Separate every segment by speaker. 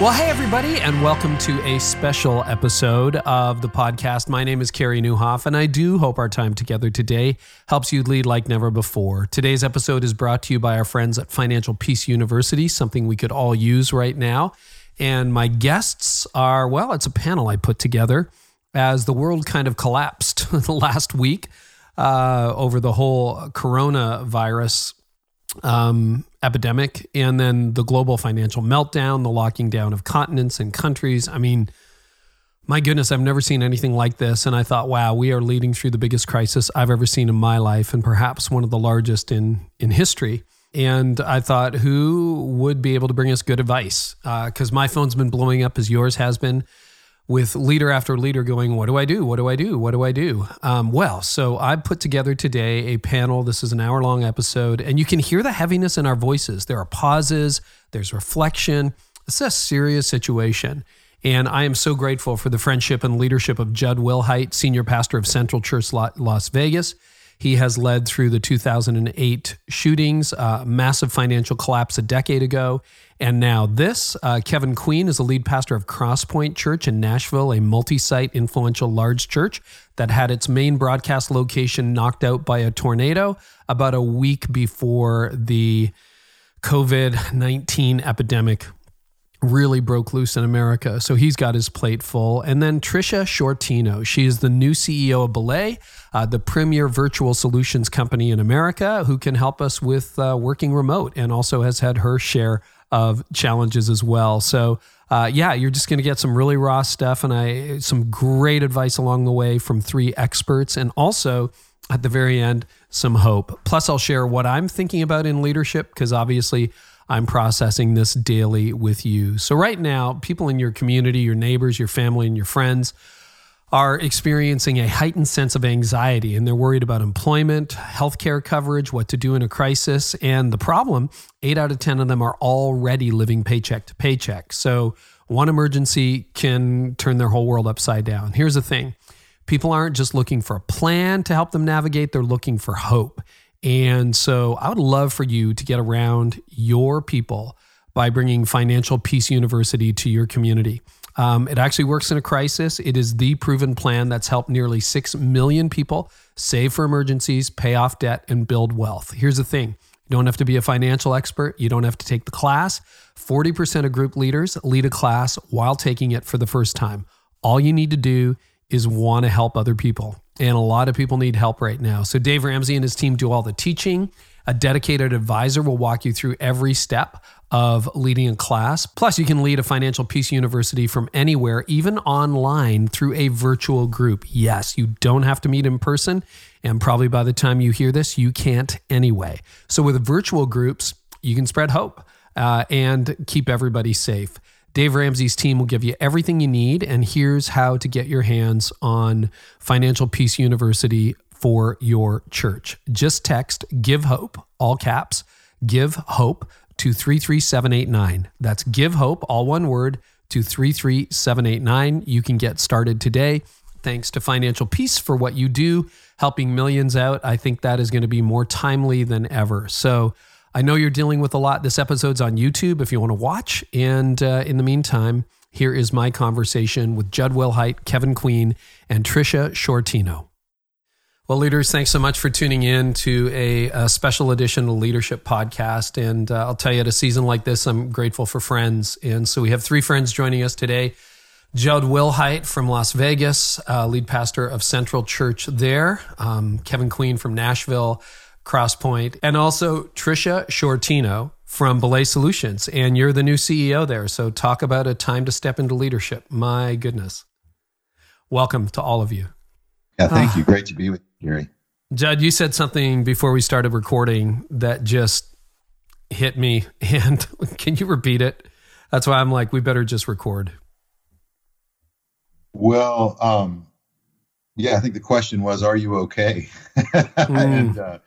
Speaker 1: Well, hey, everybody, and welcome to a special episode of the podcast. My name is Carey Nieuwhof, and I do hope our time together today helps you lead like never before. Today's episode is brought to you by our friends at Financial Peace University, something we could all use right now. And my guests are, well, it's a panel I put together as the world kind of collapsed the last week uh, over the whole coronavirus um, epidemic and then the global financial meltdown, the locking down of continents and countries. I mean, my goodness, I've never seen anything like this. And I thought, wow, we are leading through the biggest crisis I've ever seen in my life and perhaps one of the largest in, in history. And I thought, who would be able to bring us good advice? Because uh, my phone's been blowing up as yours has been with leader after leader going, What do I do? What do I do? What do I do? Um, well, so I put together today a panel. This is an hour long episode, and you can hear the heaviness in our voices. There are pauses, there's reflection. It's a serious situation. And I am so grateful for the friendship and leadership of Jud Wilhite, senior pastor of Central Church Las Vegas. He has led through the 2008 shootings, uh, massive financial collapse a decade ago, and now this, uh, Kevin Queen is the lead pastor of Crosspoint Church in Nashville, a multi-site influential large church that had its main broadcast location knocked out by a tornado about a week before the COVID-19 epidemic really broke loose in America. So he's got his plate full. And then Tricia Sciortino, She is the new CEO of Belay, uh, the premier virtual solutions company in America, who can help us with uh, working remote and also has had her share of challenges as well. So, uh, yeah, you're just going to get some really raw stuff and I some great advice along the way from three experts, and also at the very end some hope. Plus, I'll share what I'm thinking about in leadership because obviously. I'm processing this daily with you. So, right now, people in your community, your neighbors, your family, and your friends are experiencing a heightened sense of anxiety and they're worried about employment, healthcare coverage, what to do in a crisis. And the problem eight out of 10 of them are already living paycheck to paycheck. So one emergency can turn their whole world upside down. Here's the thing people aren't just looking for a plan to help them navigate, they're looking for hope. And so I would love for you to get around your people by bringing Financial Peace University to your community. Um, it actually works in a crisis. It is the proven plan that's helped nearly 6 million people save for emergencies, pay off debt, and build wealth. Here's the thing you don't have to be a financial expert, you don't have to take the class. 40% of group leaders lead a class while taking it for the first time. All you need to do is want to help other people. And a lot of people need help right now. So, Dave Ramsey and his team do all the teaching. A dedicated advisor will walk you through every step of leading a class. Plus, you can lead a financial peace university from anywhere, even online through a virtual group. Yes, you don't have to meet in person. And probably by the time you hear this, you can't anyway. So, with virtual groups, you can spread hope uh, and keep everybody safe. Dave Ramsey's team will give you everything you need. And here's how to get your hands on Financial Peace University for your church. Just text Give Hope, all caps, Give Hope to 33789. That's Give Hope, all one word, to 33789. You can get started today. Thanks to Financial Peace for what you do, helping millions out. I think that is going to be more timely than ever. So I know you're dealing with a lot. This episode's on YouTube if you want to watch. And uh, in the meantime, here is my conversation with Jud Wilhite, Kevin Queen, and Tricia Sciortino. Well, leaders, thanks so much for tuning in to a, a special edition of Leadership Podcast. And uh, I'll tell you, at a season like this, I'm grateful for friends. And so we have three friends joining us today. Jud Wilhite from Las Vegas, uh, lead pastor of Central Church there. Um, Kevin Queen from Nashville, Crosspoint, and also Tricia Sciortino from Belay Solutions. And you're the new CEO there. So talk about a time to step into leadership. My goodness. Welcome to all of you.
Speaker 2: Yeah, thank you. Great to be with you, Carey.
Speaker 1: Jud, you said something before we started recording that just hit me. And can you repeat it? That's why I'm like, we better just record.
Speaker 2: Well, um, yeah, I think the question was, "Are you okay?" mm. and uh,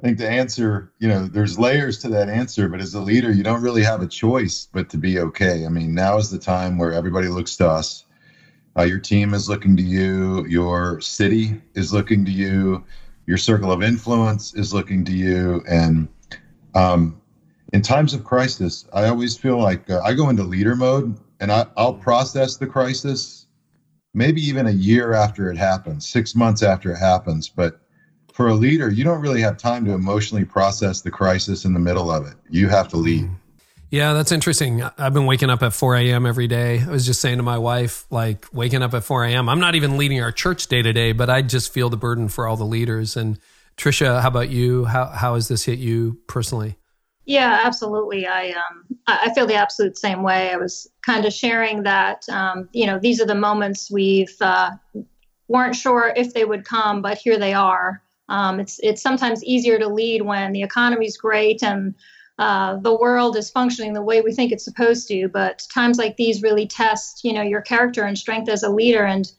Speaker 2: I think the answer, you know, there's layers to that answer, but as a leader, you don't really have a choice but to be okay. I mean, now is the time where everybody looks to us. Uh, your team is looking to you. Your city is looking to you. Your circle of influence is looking to you. And um, in times of crisis, I always feel like uh, I go into leader mode and I, I'll process the crisis maybe even a year after it happens, six months after it happens. But for a leader, you don't really have time to emotionally process the crisis in the middle of it. You have to lead.
Speaker 1: Yeah, that's interesting. I've been waking up at 4 a.m. every day. I was just saying to my wife, like, waking up at 4 a.m. I'm not even leading our church day to day, but I just feel the burden for all the leaders. And Tricia, how about you? How, how has this hit you personally?
Speaker 3: Yeah, absolutely. I um I feel the absolute same way. I was kind of sharing that um, you know these are the moments we've uh, weren't sure if they would come, but here they are. Um, it's it's sometimes easier to lead when the economy's great and uh, the world is functioning the way we think it's supposed to. But times like these really test, you know, your character and strength as a leader. And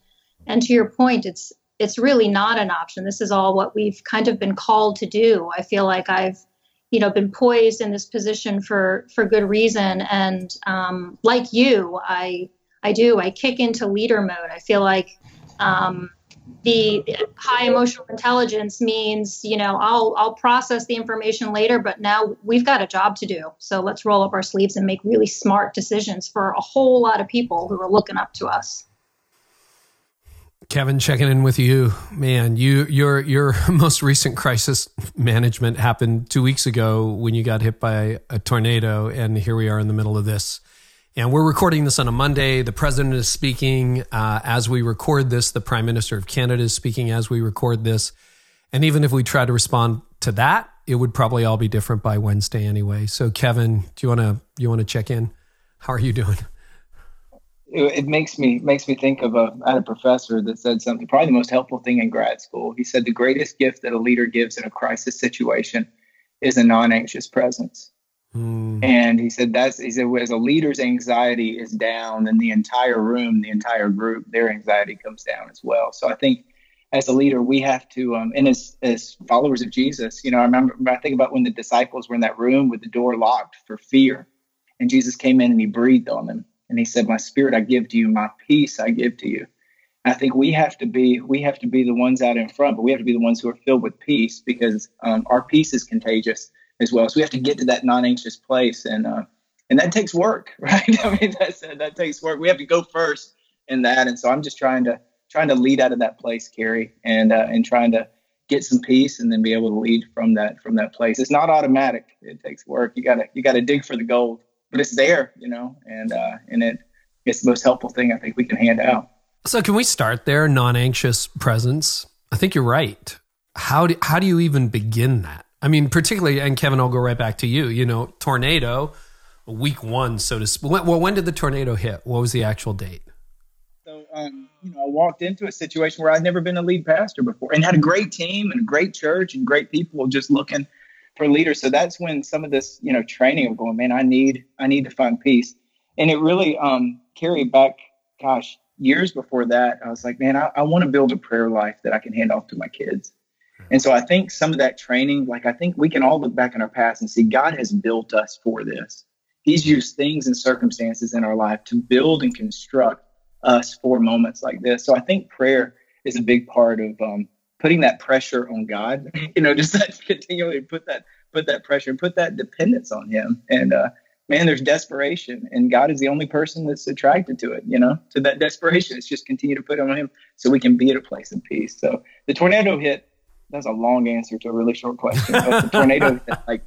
Speaker 3: and to your point, it's it's really not an option. This is all what we've kind of been called to do. I feel like I've you know been poised in this position for for good reason. And um, like you, I I do I kick into leader mode. I feel like. Um, the high emotional intelligence means you know i'll i'll process the information later but now we've got a job to do so let's roll up our sleeves and make really smart decisions for a whole lot of people who are looking up to us
Speaker 1: Kevin, checking in with you, man. You your your most recent crisis management happened two weeks ago when you got hit by a tornado, and here we are in the middle of this. And we're recording this on a Monday. The president is speaking uh, as we record this. The prime minister of Canada is speaking as we record this. And even if we try to respond to that, it would probably all be different by Wednesday anyway. So, Kevin, do you want to you want to check in? How are you doing?
Speaker 4: It, makes me makes me think of a I had a professor that said something probably the most helpful thing in grad school. He said the greatest gift that a leader gives in a crisis situation is a non-anxious presence. Mm. And he said that's he said as a leader's anxiety is down, then the entire room, the entire group, their anxiety comes down as well. So I think as a leader, we have to, um, and as as followers of Jesus, you know, I remember I think about when the disciples were in that room with the door locked for fear, and Jesus came in and he breathed on them, and he said, "My spirit I give to you, my peace I give to you." I think we have to be we have to be the ones out in front, but we have to be the ones who are filled with peace because um, our peace is contagious as well. So we have to get to that non-anxious place, and uh, and that takes work, right? I mean, that's, that takes work. We have to go first in that, and so I'm just trying to trying to lead out of that place, Carey, and uh, and trying to get some peace, and then be able to lead from that from that place. It's not automatic. It takes work. You gotta you gotta dig for the gold, but it's there, you know, and uh, and it it's the most helpful thing I think we can hand out.
Speaker 1: So can we start there? Non-anxious presence. I think you're right. How do how do you even begin that? I mean, particularly, and Kevin, I'll go right back to you. You know, tornado, week one, so to speak. Well, when did the tornado hit? What was the actual date?
Speaker 4: So, um, you know, I walked into a situation where I'd never been a lead pastor before, and had a great team and a great church and great people just looking for leaders. So that's when some of this, you know, training of going, man, I need, I need to find peace, and it really um, carried back, gosh, years before that. I was like, man, I, I want to build a prayer life that I can hand off to my kids. And so I think some of that training, like I think we can all look back in our past and see God has built us for this. He's used things and circumstances in our life to build and construct us for moments like this. So I think prayer is a big part of um, putting that pressure on God. you know, just that continually put that put that pressure and put that dependence on Him. And uh, man, there's desperation, and God is the only person that's attracted to it. You know, to that desperation. It's just continue to put on Him so we can be at a place of peace. So the tornado hit that's a long answer to a really short question. But the tornado, like,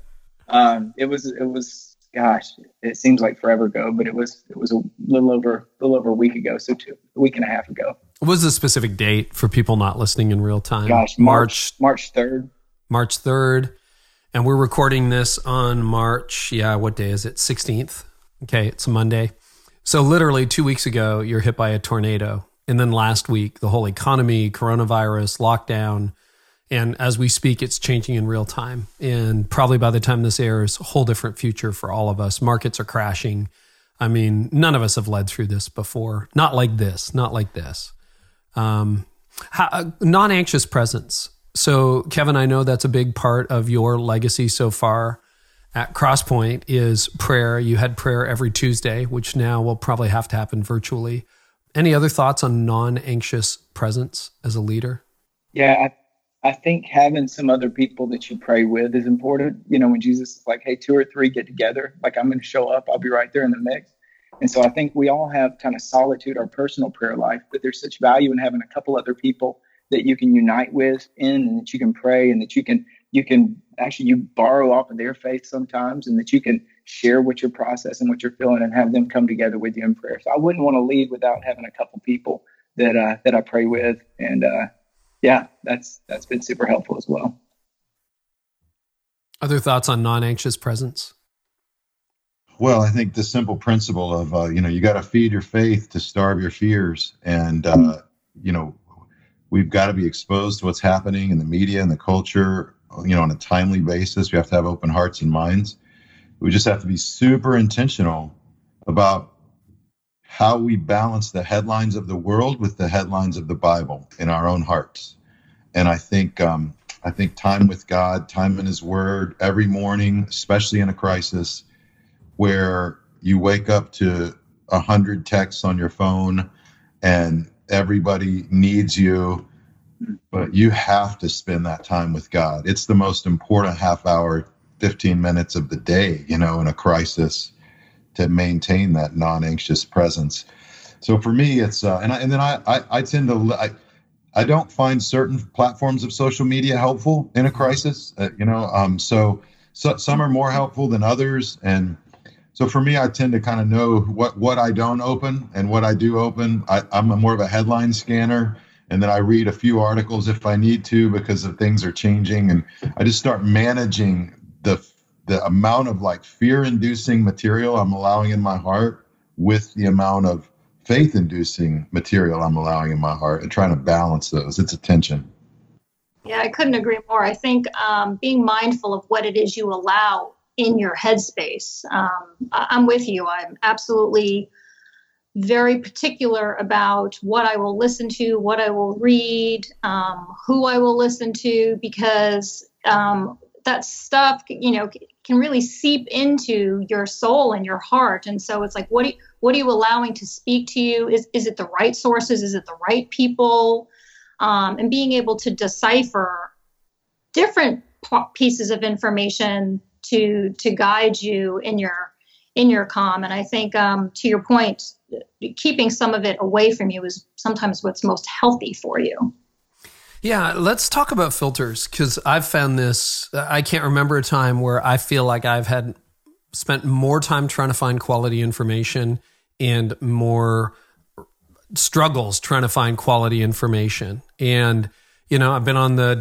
Speaker 4: um, it was, it was, gosh, it seems like forever ago, but it was, it was a little over, a little over a week ago. So two, a week and a half ago.
Speaker 1: What was the specific date for people not listening in real time?
Speaker 4: Gosh, March, March third.
Speaker 1: March third, and we're recording this on March. Yeah, what day is it? Sixteenth. Okay, it's a Monday. So literally two weeks ago, you're hit by a tornado, and then last week, the whole economy, coronavirus, lockdown and as we speak, it's changing in real time. And probably by the time this airs, a whole different future for all of us. Markets are crashing. I mean, none of us have led through this before. Not like this. Not like this. Um, uh, non-anxious presence. So, Kevin, I know that's a big part of your legacy so far at Crosspoint is prayer. You had prayer every Tuesday, which now will probably have to happen virtually. Any other thoughts on non anxious presence as a leader?
Speaker 4: Yeah, I think having some other people that you pray with is important. You know, when Jesus is like, hey, two or three get together, like I'm going to show up, I'll be right there in the mix. And so I think we all have kind of solitude, our personal prayer life, but there's such value in having a couple other people that you can unite with in and that you can pray and that you can you can actually you borrow off of their faith sometimes and that you can share what you're processing what you're feeling and have them come together with you in prayer so i wouldn't want to lead without having a couple people that uh that i pray with and uh yeah that's that's been super helpful as well
Speaker 1: other thoughts on non-anxious presence
Speaker 2: well i think the simple principle of uh, you know you got to feed your faith to starve your fears and uh, you know we've got to be exposed to what's happening in the media and the culture you know, on a timely basis. We have to have open hearts and minds. We just have to be super intentional about how we balance the headlines of the world with the headlines of the Bible in our own hearts. And I think um, I think time with God, time in His Word every morning, especially in a crisis, where you wake up to a hundred texts on your phone, and everybody needs you but you have to spend that time with God. It's the most important half hour, 15 minutes of the day, you know, in a crisis to maintain that non anxious presence. So for me, it's, uh, and, I, and then I, I, I tend to, I, I don't find certain platforms of social media helpful in a crisis, uh, you know, um, so, so some are more helpful than others. And so for me, I tend to kind of know what, what I don't open and what I do open. I, I'm more of a headline scanner and then I read a few articles if I need to because of things are changing, and I just start managing the the amount of like fear-inducing material I'm allowing in my heart with the amount of faith-inducing material I'm allowing in my heart, and trying to balance those. It's a tension.
Speaker 3: Yeah, I couldn't agree more. I think um, being mindful of what it is you allow in your headspace. Um, I'm with you. I'm absolutely very particular about what I will listen to, what I will read, um, who I will listen to, because um, that stuff, you know, can really seep into your soul and your heart. And so it's like, what, you, what are you allowing to speak to you? Is, is it the right sources? Is it the right people? Um, and being able to decipher different pieces of information to to guide you in your in your calm. And I think, um, to your point, keeping some of it away from you is sometimes what's most healthy for you.
Speaker 1: Yeah, let's talk about filters because I've found this. I can't remember a time where I feel like I've had spent more time trying to find quality information and more struggles trying to find quality information. And, you know, I've been on the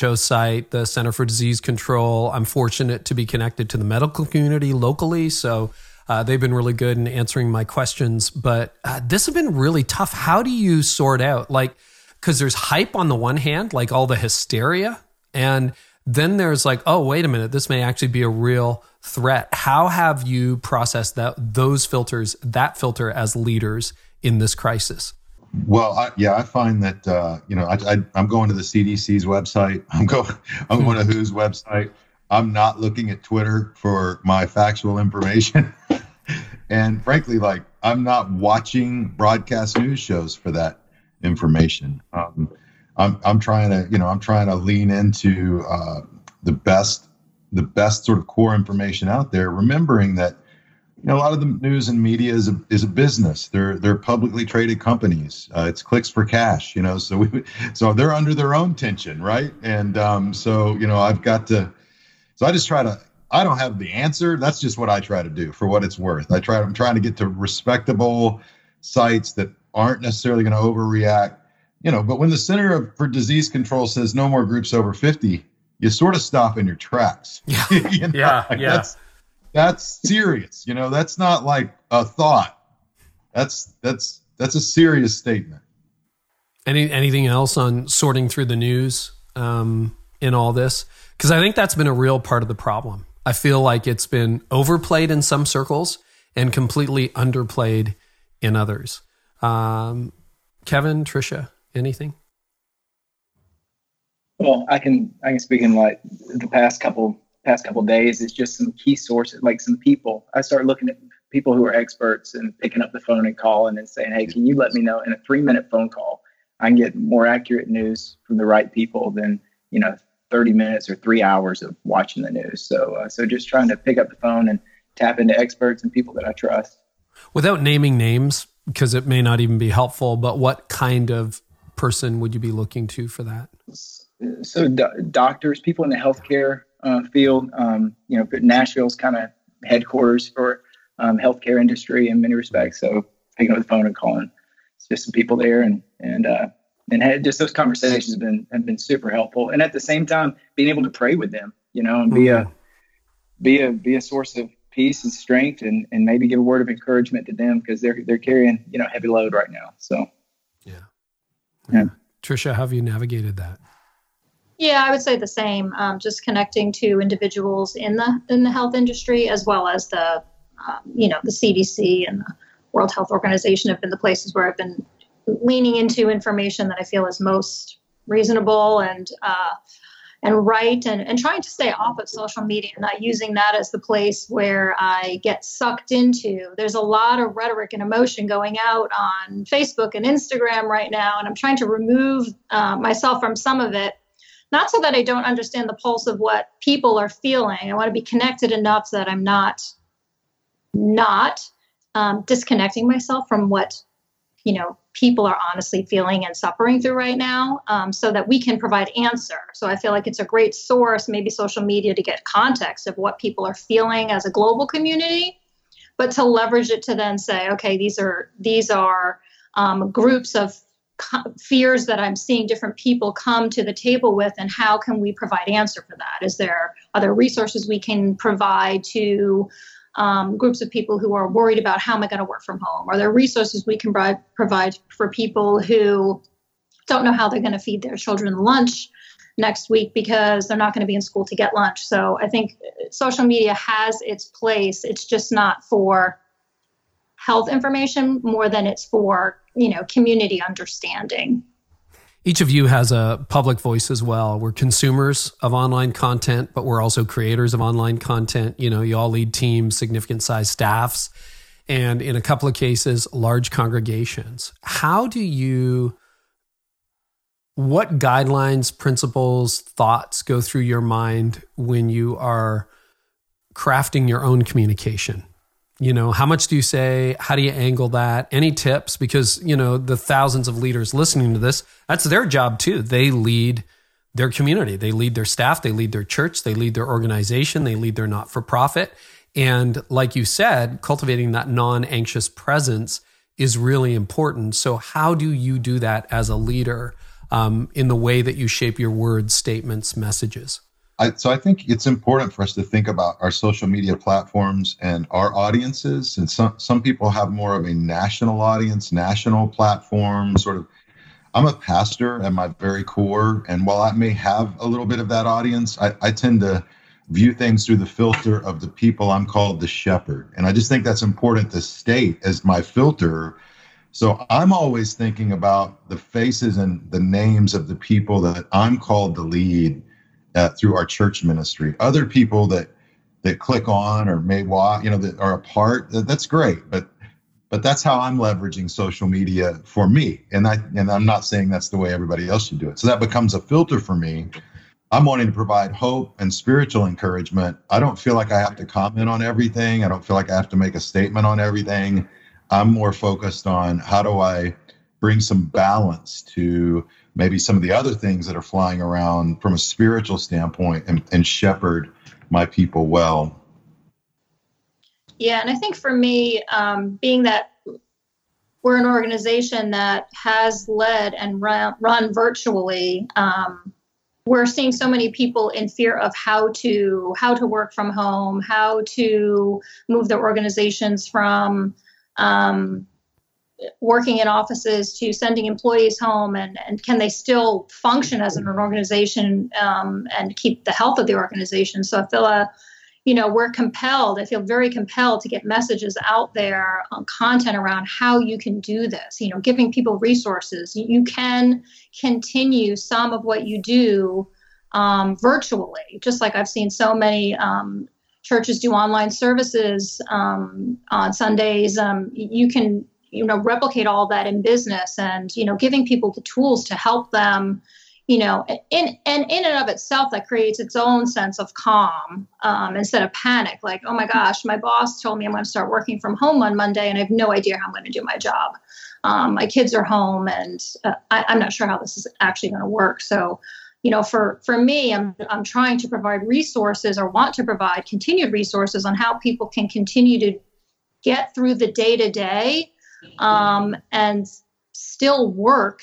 Speaker 1: WHO site, the Center for Disease Control. I'm fortunate to be connected to the medical community locally. So, uh, they've been really good in answering my questions, but uh, this has been really tough. How do you sort out like because there's hype on the one hand, like all the hysteria, and then there's like, oh, wait a minute, this may actually be a real threat. How have you processed that those filters, that filter as leaders in this crisis?
Speaker 2: Well, I, yeah, I find that uh, you know I, am going to the CDC's website. I'm going. I'm going to WHO's website. I'm not looking at Twitter for my factual information. and frankly, like I'm not watching broadcast news shows for that information. Um, I'm, I'm trying to, you know, I'm trying to lean into uh, the best, the best sort of core information out there, remembering that, you know, a lot of the news and media is a, is a business. They're they're publicly traded companies. Uh, it's clicks for cash, you know. So we so they're under their own tension, right? And um, so you know, I've got to so I just try to. I don't have the answer. That's just what I try to do for what it's worth. I try. I'm trying to get to respectable sites that aren't necessarily going to overreact. You know, but when the Center for Disease Control says no more groups over 50, you sort of stop in your tracks.
Speaker 1: Yeah, you know? yeah, yeah.
Speaker 2: That's, that's serious. You know, that's not like a thought. That's that's that's a serious statement.
Speaker 1: Any anything else on sorting through the news um, in all this? Because I think that's been a real part of the problem. I feel like it's been overplayed in some circles and completely underplayed in others. Um, Kevin, Tricia, anything?
Speaker 4: Well, I can I can speak in like the past couple past couple days. is just some key sources, like some people. I start looking at people who are experts and picking up the phone and calling and saying, "Hey, can you let me know in a three minute phone call? I can get more accurate news from the right people than you know 30 minutes or three hours of watching the news." So, uh, so just trying to pick up the phone and tap into experts and people that I trust.
Speaker 1: Without naming names, because it may not even be helpful, but what kind of person would you be looking to for that?
Speaker 4: So, do- doctors, people in the healthcare uh, field, um, you know, Nashville's kind of headquarters for um, healthcare industry in many respects. So, picking up the phone and calling, it's just some people there, and and uh, and had, just those conversations have been have been super helpful. And at the same time, being able to pray with them, you know, and be a be a be a source of peace and strength and, and maybe give a word of encouragement to them because they're they're carrying you know heavy load right now so.
Speaker 1: Yeah. Yeah. Tricia how have you navigated that?
Speaker 3: Yeah i would say the same um, just connecting to individuals in the in the health industry as well as the um, you know the cdc and the world health organization have been the places where i've been leaning into information that i feel is most reasonable and uh, and write and, and trying to stay off of social media, not using that as the place where I get sucked into. There's a lot of rhetoric and emotion going out on Facebook and Instagram right now, and I'm trying to remove uh, myself from some of it. Not so that I don't understand the pulse of what people are feeling. I want to be connected enough so that I'm not not um, disconnecting myself from what you know people are honestly feeling and suffering through right now um, so that we can provide answer. So i feel like it's a great source maybe social media to get context of what people are feeling as a global community but to leverage it to then say okay these are these are um, groups of fears that i'm seeing different people come to the table with and how can we provide answer for that? Is there other resources we can provide to um, groups of people who are worried about how am I going to work from home? Are there resources we can provide, provide for people who don't know how they're going to feed their children lunch next week because they're not going to be in school to get lunch? So I think social media has its place. It's just not for health information more than it's for you know community understanding
Speaker 1: each of you has a public voice as well. We're consumers of online content, but we're also creators of online content. You know, you all lead teams, significant size staffs, and in a couple of cases, large congregations. How do you, what guidelines, principles, thoughts go through your mind when you are crafting your own communication? You know how much do you say? How do you angle that? Any tips? Because you know the thousands of leaders listening to this that's their job too. They lead their community. They lead their staff. They lead their church. They lead their organization. They lead their not-for-profit. And like you said cultivating that non-anxious presence is really important. So how do you do that as a leader um, in the way that you shape your words statements messages
Speaker 2: I, so I think it's important for us to think about our social media platforms and our audiences. And some some people have more of a national audience, national platform, sort of. I'm a pastor at my very core, and while I may have a little bit of that audience, I, I tend to view things through the filter of the people I'm called the shepherd. And I just think that's important to state as my filter. So I'm always thinking about the faces and the names of the people that I'm called to lead uh, through our church ministry. Other people that that click on or may watch, you know, that are a part, that's great. But but that's how I'm leveraging social media for me. And I and I'm not saying that's the way everybody else should do it. So that becomes a filter for me. I'm wanting to provide hope and spiritual encouragement. I don't feel like I have to comment on everything. I don't feel like I have to make a statement on everything. I'm more focused on how do I bring some balance to maybe some of the other things that are flying around from a spiritual standpoint and, and shepherd my people well.
Speaker 3: Yeah, and I think for me, um, being that we're an organization that has led and run, run virtually, um, we're seeing so many people in fear of how to how to work from home, how to move their organizations from um, working in offices to sending employees home and, and can they still function as an organization um, and keep the health of the organization so i feel uh, you know, we're compelled, I feel very compelled to get messages out there on content around how you can do this, you know, giving people resources. You can continue some of what you do um, virtually, just like I've seen so many um, churches do online services um, on Sundays. Um, you can, you know, replicate all that in business and, you know, giving people the tools to help them you know, in and in and of itself, that creates its own sense of calm um, instead of panic. Like, oh my gosh, my boss told me I'm going to start working from home on Monday, and I have no idea how I'm going to do my job. Um, my kids are home, and uh, I, I'm not sure how this is actually going to work. So, you know, for for me, I'm I'm trying to provide resources or want to provide continued resources on how people can continue to get through the day to day and still work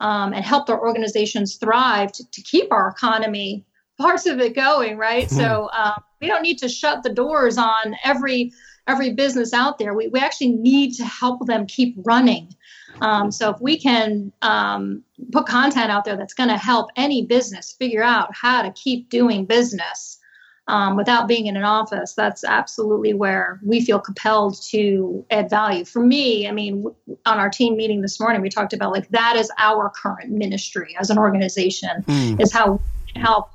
Speaker 3: um, and help their organizations thrive to, to, keep our economy parts of it going right? Mm-hmm. so uh, we don't need to shut the doors on every every business out there. We, we actually need to help them keep running. Um, so if we can um, put content out there that's going to help any business figure out how to keep doing business um, without being in an office, that's absolutely where we feel compelled to add value. For me, I mean, on our team meeting this morning, we talked about like that is our current ministry as an organization, mm. is how we can help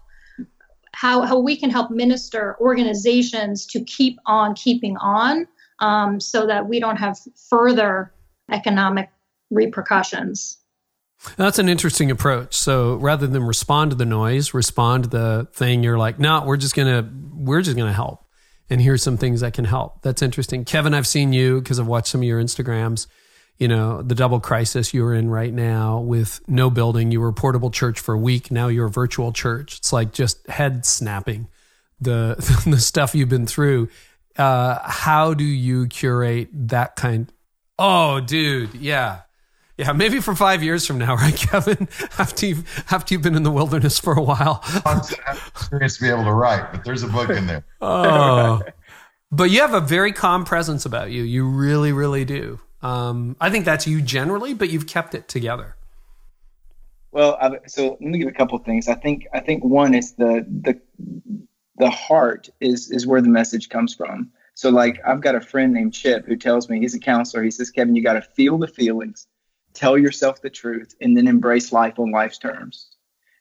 Speaker 3: how, how we can help minister organizations to keep on keeping on um, so that we don't have further economic repercussions.
Speaker 1: That's an interesting approach. So rather than respond to the noise, respond to the thing. You're like, no, we're just gonna we're just gonna help. And here's some things that can help. That's interesting. Kevin, I've seen you because I've watched some of your Instagrams. You know, the double crisis you're in right now with no building. You were a portable church for a week. Now you're a virtual church. It's like just head snapping the the stuff you've been through. Uh, how do you curate that kind? Oh, dude, yeah yeah, maybe for five years from now, right, Kevin? After you've after you've been in the wilderness for a while.
Speaker 2: I'm curious to be able to write, but there's a book in there.
Speaker 1: oh, but you have a very calm presence about you. You really, really do. Um, I think that's you generally, but you've kept it together.
Speaker 4: Well, I, so let me give a couple of things. I think I think one is the the the heart is is where the message comes from. So like I've got a friend named Chip who tells me he's a counselor. He says, Kevin, you got to feel the feelings tell yourself the truth, and then embrace life on life's terms.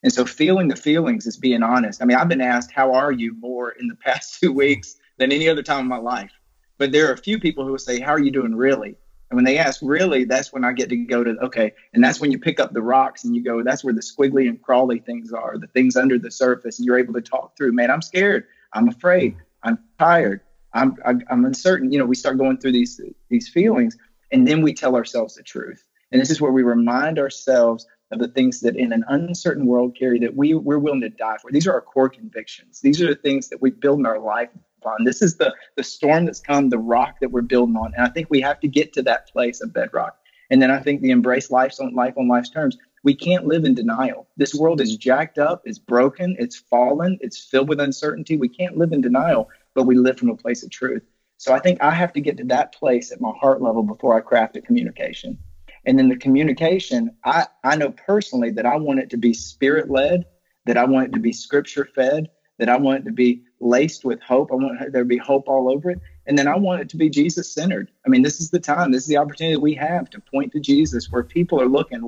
Speaker 4: And so, feeling the feelings is being honest. I mean, I've been asked, How are you more in the past two weeks than any other time in my life? But there are a few people who will say, How are you doing really? And when they ask really, that's when I get to go to, okay. And that's when you pick up the rocks and you go, That's where the squiggly and crawly things are, the things under the surface. And you're able to talk through, man, I'm scared. I'm afraid. I'm tired. I'm, I'm uncertain. You know, we start going through these, these feelings and then we tell ourselves the truth. And this is where we remind ourselves of the things that in an uncertain world, Carey, that we, we're willing to die for. These are our core convictions. These are the things that we build in our life upon. This is the, the storm that's come, the rock that we're building on. And I think we have to get to that place of bedrock. And then I think the embrace life on life on life's terms. We can't live in denial. This world is jacked up, it's broken, it's fallen, it's filled with uncertainty. We can't live in denial, but we live from a place of truth. So I think I have to get to that place at my heart level before I craft a communication. And then the communication, I, I know personally that I want it to be spirit led, that I want it to be scripture fed, that I want it to be laced with hope. I want there to be hope all over it. And then I want it to be Jesus centered. I mean, this is the time, this is the opportunity that we have to point to Jesus where people are looking,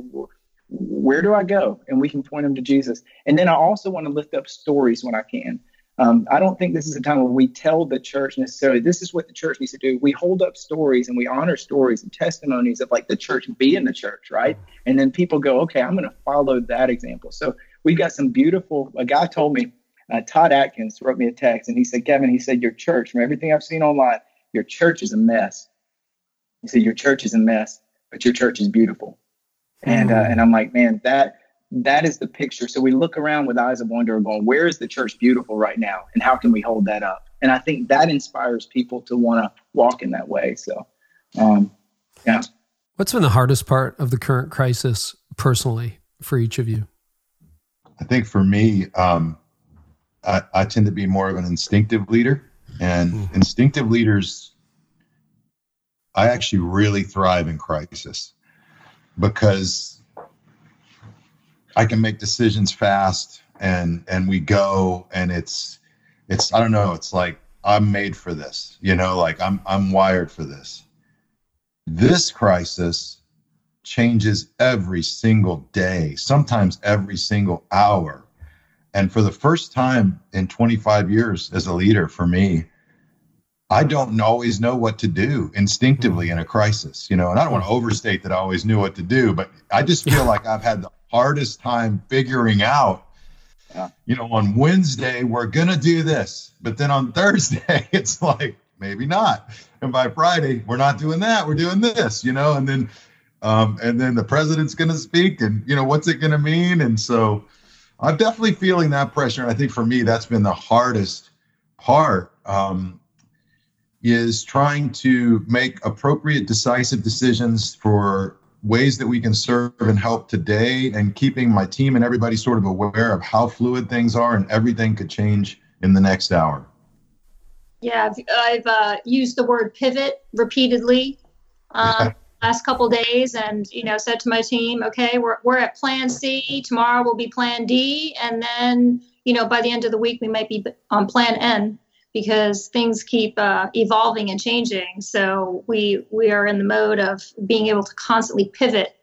Speaker 4: where do I go? And we can point them to Jesus. And then I also want to lift up stories when I can. Um, I don't think this is a time where we tell the church necessarily this is what the church needs to do. We hold up stories and we honor stories and testimonies of like the church being the church, right? And then people go, okay, I'm going to follow that example. So we've got some beautiful. A guy told me, uh, Todd Atkins wrote me a text and he said, Kevin, he said, your church, from everything I've seen online, your church is a mess. He said, your church is a mess, but your church is beautiful. And uh, and I'm like, man, that that is the picture. So we look around with eyes of wonder, going, where is the church beautiful right now? And how can we hold that up? And I think that inspires people to want to walk in that way. So, um, yeah.
Speaker 1: What's been the hardest part of the current crisis personally for each of you?
Speaker 2: I think for me, um, I, I, tend to be more of an instinctive leader, and mm-hmm. instinctive leaders, I actually really thrive in crisis because I can make decisions fast and and we go and it's it's I don't know it's like I'm made for this. You know, like I'm I'm wired for this. This crisis changes every single day, sometimes every single hour. And for the first time in 25 years as a leader for me, I don't always know what to do instinctively hmm. in a crisis, you know, and I don't want to overstate that I always knew what to do, but I just feel like I've had the hardest time figuring out, yeah. you know, on Wednesday, we're going to do this. But then on Thursday, it's like, maybe not. And by Friday, we're not doing that. We're doing this, you know, and then, um, and then the president's going to speak and, you know, what's it going to mean? And so I'm definitely feeling that pressure. And I think for me, that's been the hardest part. Um, is trying to make appropriate, decisive decisions for ways that we can serve and help today and keeping my team and everybody sort of aware of how fluid things are and everything could change in the next hour.
Speaker 3: Yeah, I've, I've uh, used the word pivot repeatedly uh, last couple days, and you know, said to my team, "Okay, we're we're at Plan C. Tomorrow will be Plan D, and then you know, by the end of the week, we might be on Plan N." because things keep uh, evolving and changing. So we we are in the mode of being able to constantly pivot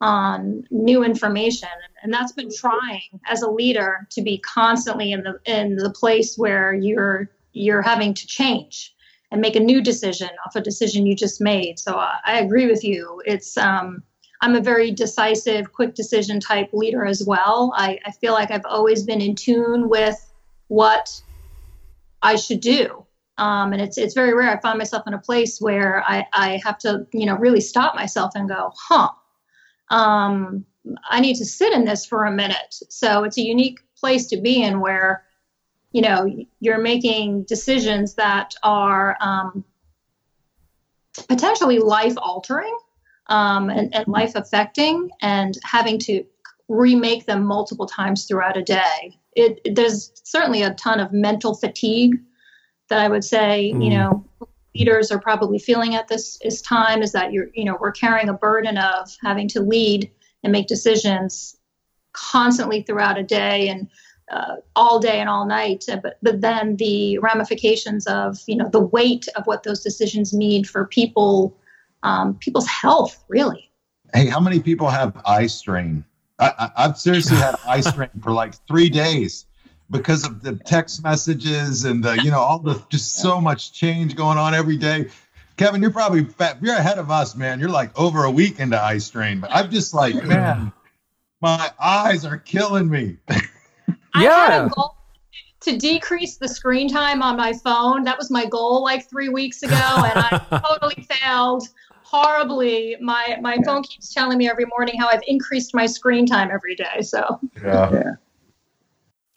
Speaker 3: on new information, and that's been trying as a leader to be constantly in the in the place where you're you're having to change and make a new decision off a decision you just made. So uh, I agree with you. It's um, I'm a very decisive, quick decision type leader as well. I, I feel like I've always been in tune with what I should do. Um, and it's it's very rare. I find myself in a place where I, I have to, you know, really stop myself and go, huh, um, I need to sit in this for a minute. So it's a unique place to be in where, you know, you're making decisions that are um, potentially life altering um, and, and life affecting and having to remake them multiple times throughout a day it, there's certainly a ton of mental fatigue that I would say, mm. you know, leaders are probably feeling at this, this time is that you're, you know, we're carrying a burden of having to lead and make decisions constantly throughout a day and uh, all day and all night. But, but then the ramifications of, you know, the weight of what those decisions mean for people, um, people's health, really.
Speaker 2: Hey, how many people have eye strain? I, have seriously had eye strain for like three days because of the text messages and the, you know, all the just so much change going on every day. Kevin, you're probably fat. You're ahead of us, man. You're like over a week into eye strain, but I'm just like, man, my eyes are killing me.
Speaker 3: I yeah. had a goal to decrease the screen time on my phone. That was my goal like three weeks ago, and I totally failed horribly. My my phone keeps telling me every morning how I've increased my screen time every day. So
Speaker 2: yeah. yeah.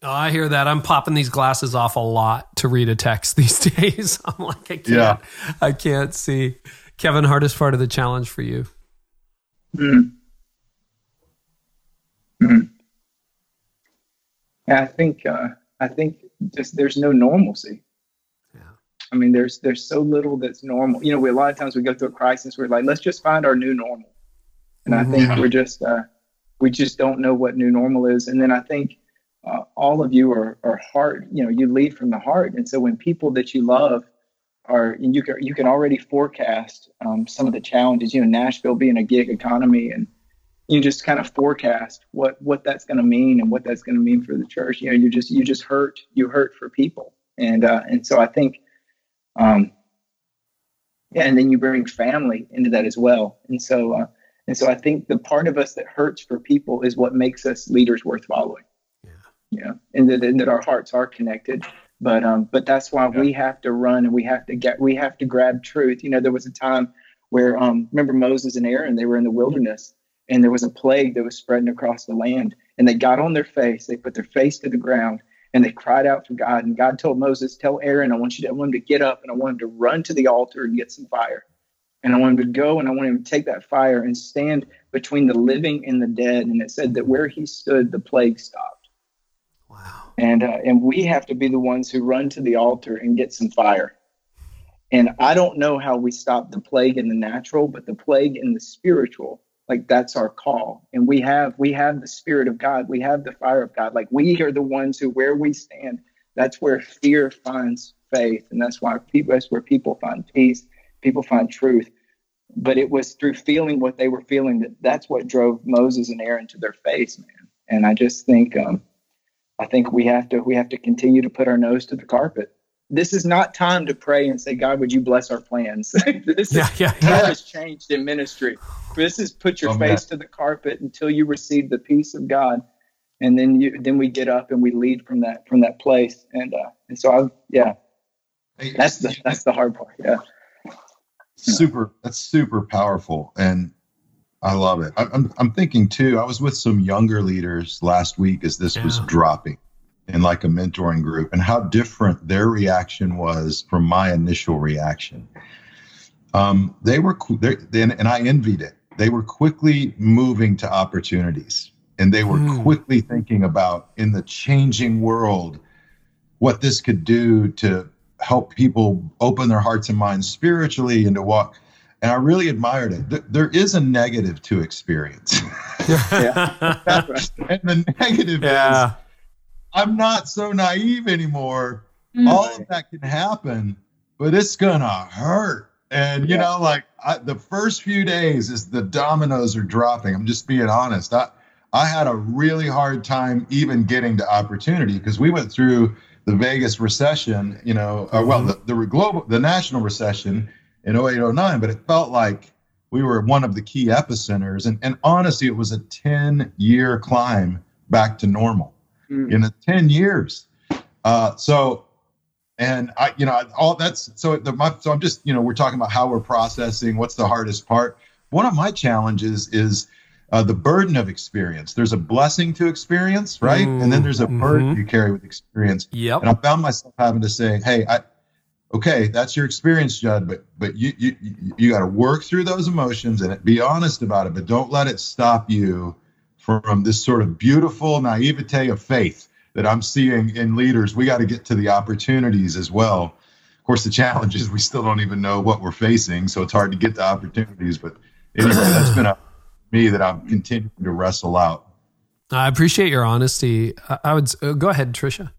Speaker 1: Oh, I hear that. I'm popping these glasses off a lot to read a text these days. I'm like, I can't, yeah. I can't see. Kevin, hardest part of the challenge for you?
Speaker 4: Mm. Mm. Yeah, I think uh, I think just there's no normalcy. I mean, there's there's so little that's normal. You know, we a lot of times we go through a crisis. We're like, let's just find our new normal, and mm-hmm. I think we're just uh, we just don't know what new normal is. And then I think uh, all of you are are heart. You know, you lead from the heart, and so when people that you love are, and you can you can already forecast um, some of the challenges. You know, Nashville being a gig economy, and you just kind of forecast what what that's going to mean and what that's going to mean for the church. You know, you just you just hurt you hurt for people, and uh, and so I think um, yeah, and then you bring family into that as well. And so, uh, and so I think the part of us that hurts for people is what makes us leaders worth following. Yeah. Yeah. And that, and that our hearts are connected. But, um, but that's why yeah. we have to run and we have to get, we have to grab truth. You know, there was a time where, um, remember Moses and Aaron, they were in the wilderness and there was a plague that was spreading across the land and they got on their face, they put their face to the ground and they cried out to God. And God told Moses, "Tell Aaron, I want you to, I want him to get up and I want him to run to the altar and get some fire, and I want him to go and I want him to take that fire and stand between the living and the dead." And it said that where he stood, the plague stopped. Wow. And uh, and we have to be the ones who run to the altar and get some fire. And I don't know how we stop the plague in the natural, but the plague in the spiritual like that's our call and we have we have the spirit of god we have the fire of god like we are the ones who where we stand that's where fear finds faith, and that's why people, that's where people find peace, people find truth. But it was through feeling what they were feeling that that's what drove Moses and Aaron to their face, man. And I just think, um, I think we have to we have to continue to put our nose to the carpet. This is not time to pray and say, God, would you bless our plans? this
Speaker 1: yeah,
Speaker 4: is,
Speaker 1: yeah, yeah.
Speaker 4: has changed in ministry. This is put your oh, face man. to the carpet until you receive the peace of God and then you then we get up and we lead from that from that place and uh and so i yeah that's the that's the hard part yeah
Speaker 2: super that's super powerful and i love it i'm i'm thinking too i was with some younger leaders last week as this yeah. was dropping in like a mentoring group and how different their reaction was from my initial reaction um they were then and i envied it they were quickly moving to opportunities and they were mm. quickly thinking about in the changing world what this could do to help people open their hearts and minds spiritually and to walk and i really admired it there is a negative to experience yeah. and the negative yeah. is i'm not so naive anymore mm. all of that can happen but it's gonna hurt and you yeah. know like I, the first few days is the dominoes are dropping i'm just being honest I, I had a really hard time even getting to opportunity because we went through the Vegas recession, you know, uh, well, mm-hmm. the, the global, the national recession in 08, 09, but it felt like we were one of the key epicenters. And, and honestly, it was a 10 year climb back to normal mm. in a 10 years. Uh, so, and I, you know, all that's so the, my, so I'm just, you know, we're talking about how we're processing, what's the hardest part. One of my challenges is, uh, the burden of experience. There's a blessing to experience, right? Mm, and then there's a mm-hmm. burden you carry with experience.
Speaker 1: Yep.
Speaker 2: And I found myself having to say, "Hey, I, okay, that's your experience, Jud, but but you you you got to work through those emotions and be honest about it, but don't let it stop you from this sort of beautiful naivete of faith that I'm seeing in leaders. We got to get to the opportunities as well. Of course, the challenge is we still don't even know what we're facing, so it's hard to get the opportunities. But anyway, that's been a me that I'm continuing to wrestle out.
Speaker 1: I appreciate your honesty. I would uh, go ahead, Tricia.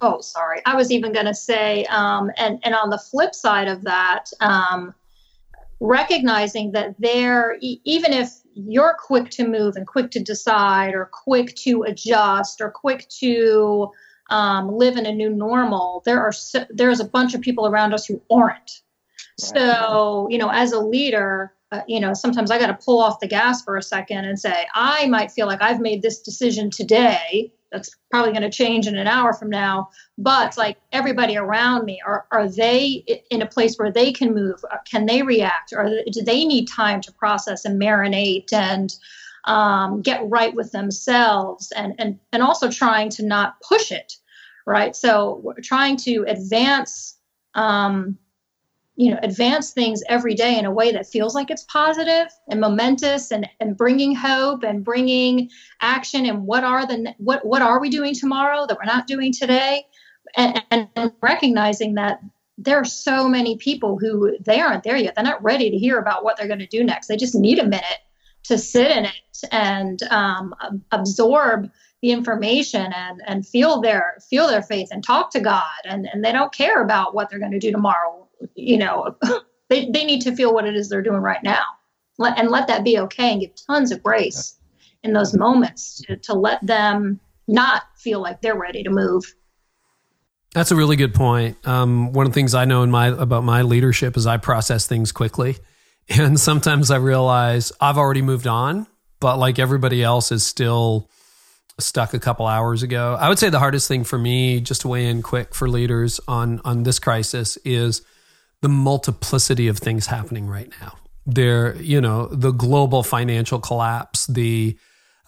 Speaker 3: Oh, sorry. I was even going to say, um, and and on the flip side of that, um, recognizing that there, even if you're quick to move and quick to decide, or quick to adjust, or quick to um, live in a new normal, there are so, there's a bunch of people around us who aren't. So, you know, as a leader, uh, you know, sometimes I got to pull off the gas for a second and say, I might feel like I've made this decision today. That's probably going to change in an hour from now. But like everybody around me, are, are they in a place where they can move? Uh, can they react? Or do they need time to process and marinate and um, get right with themselves? And, and, and also trying to not push it, right? So trying to advance um, you know advance things every day in a way that feels like it's positive and momentous and and bringing hope and bringing action and what are the what what are we doing tomorrow that we're not doing today? And, and, recognizing that there are so many people who they aren't there yet. They're not ready to hear about what they're going to do next. They just need a minute to sit in it and um, absorb the information and and feel their feel their faith and talk to God and and they don't care about what they're going to do tomorrow you know, they, they need to feel what it is they're doing right now. Let, and let that be okay and give tons of grace in those moments to, to let them not feel like they're ready to move.
Speaker 1: That's a really good point. Um, one of the things I know in my about my leadership is I process things quickly, and sometimes I realize I've already moved on, but like everybody else is still stuck a couple hours ago. I would say the hardest thing for me, just to weigh in quick for leaders on on this crisis, is the multiplicity of things happening right now. There, you know, the global financial collapse, the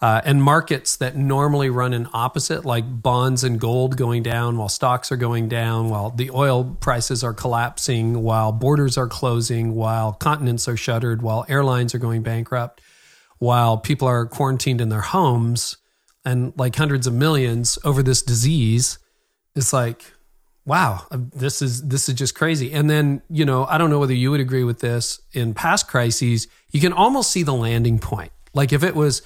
Speaker 1: uh, and markets that normally run in opposite, like bonds and gold going down while stocks are going down, while the oil prices are collapsing, while borders are closing, while continents are shuttered, while airlines are going bankrupt, while people are quarantined in their homes, and like hundreds of millions over this disease. It's like, wow, this is this is just crazy. And then, you know, I don't know whether you would agree with this in past crises, you can almost see the landing point. Like if it was,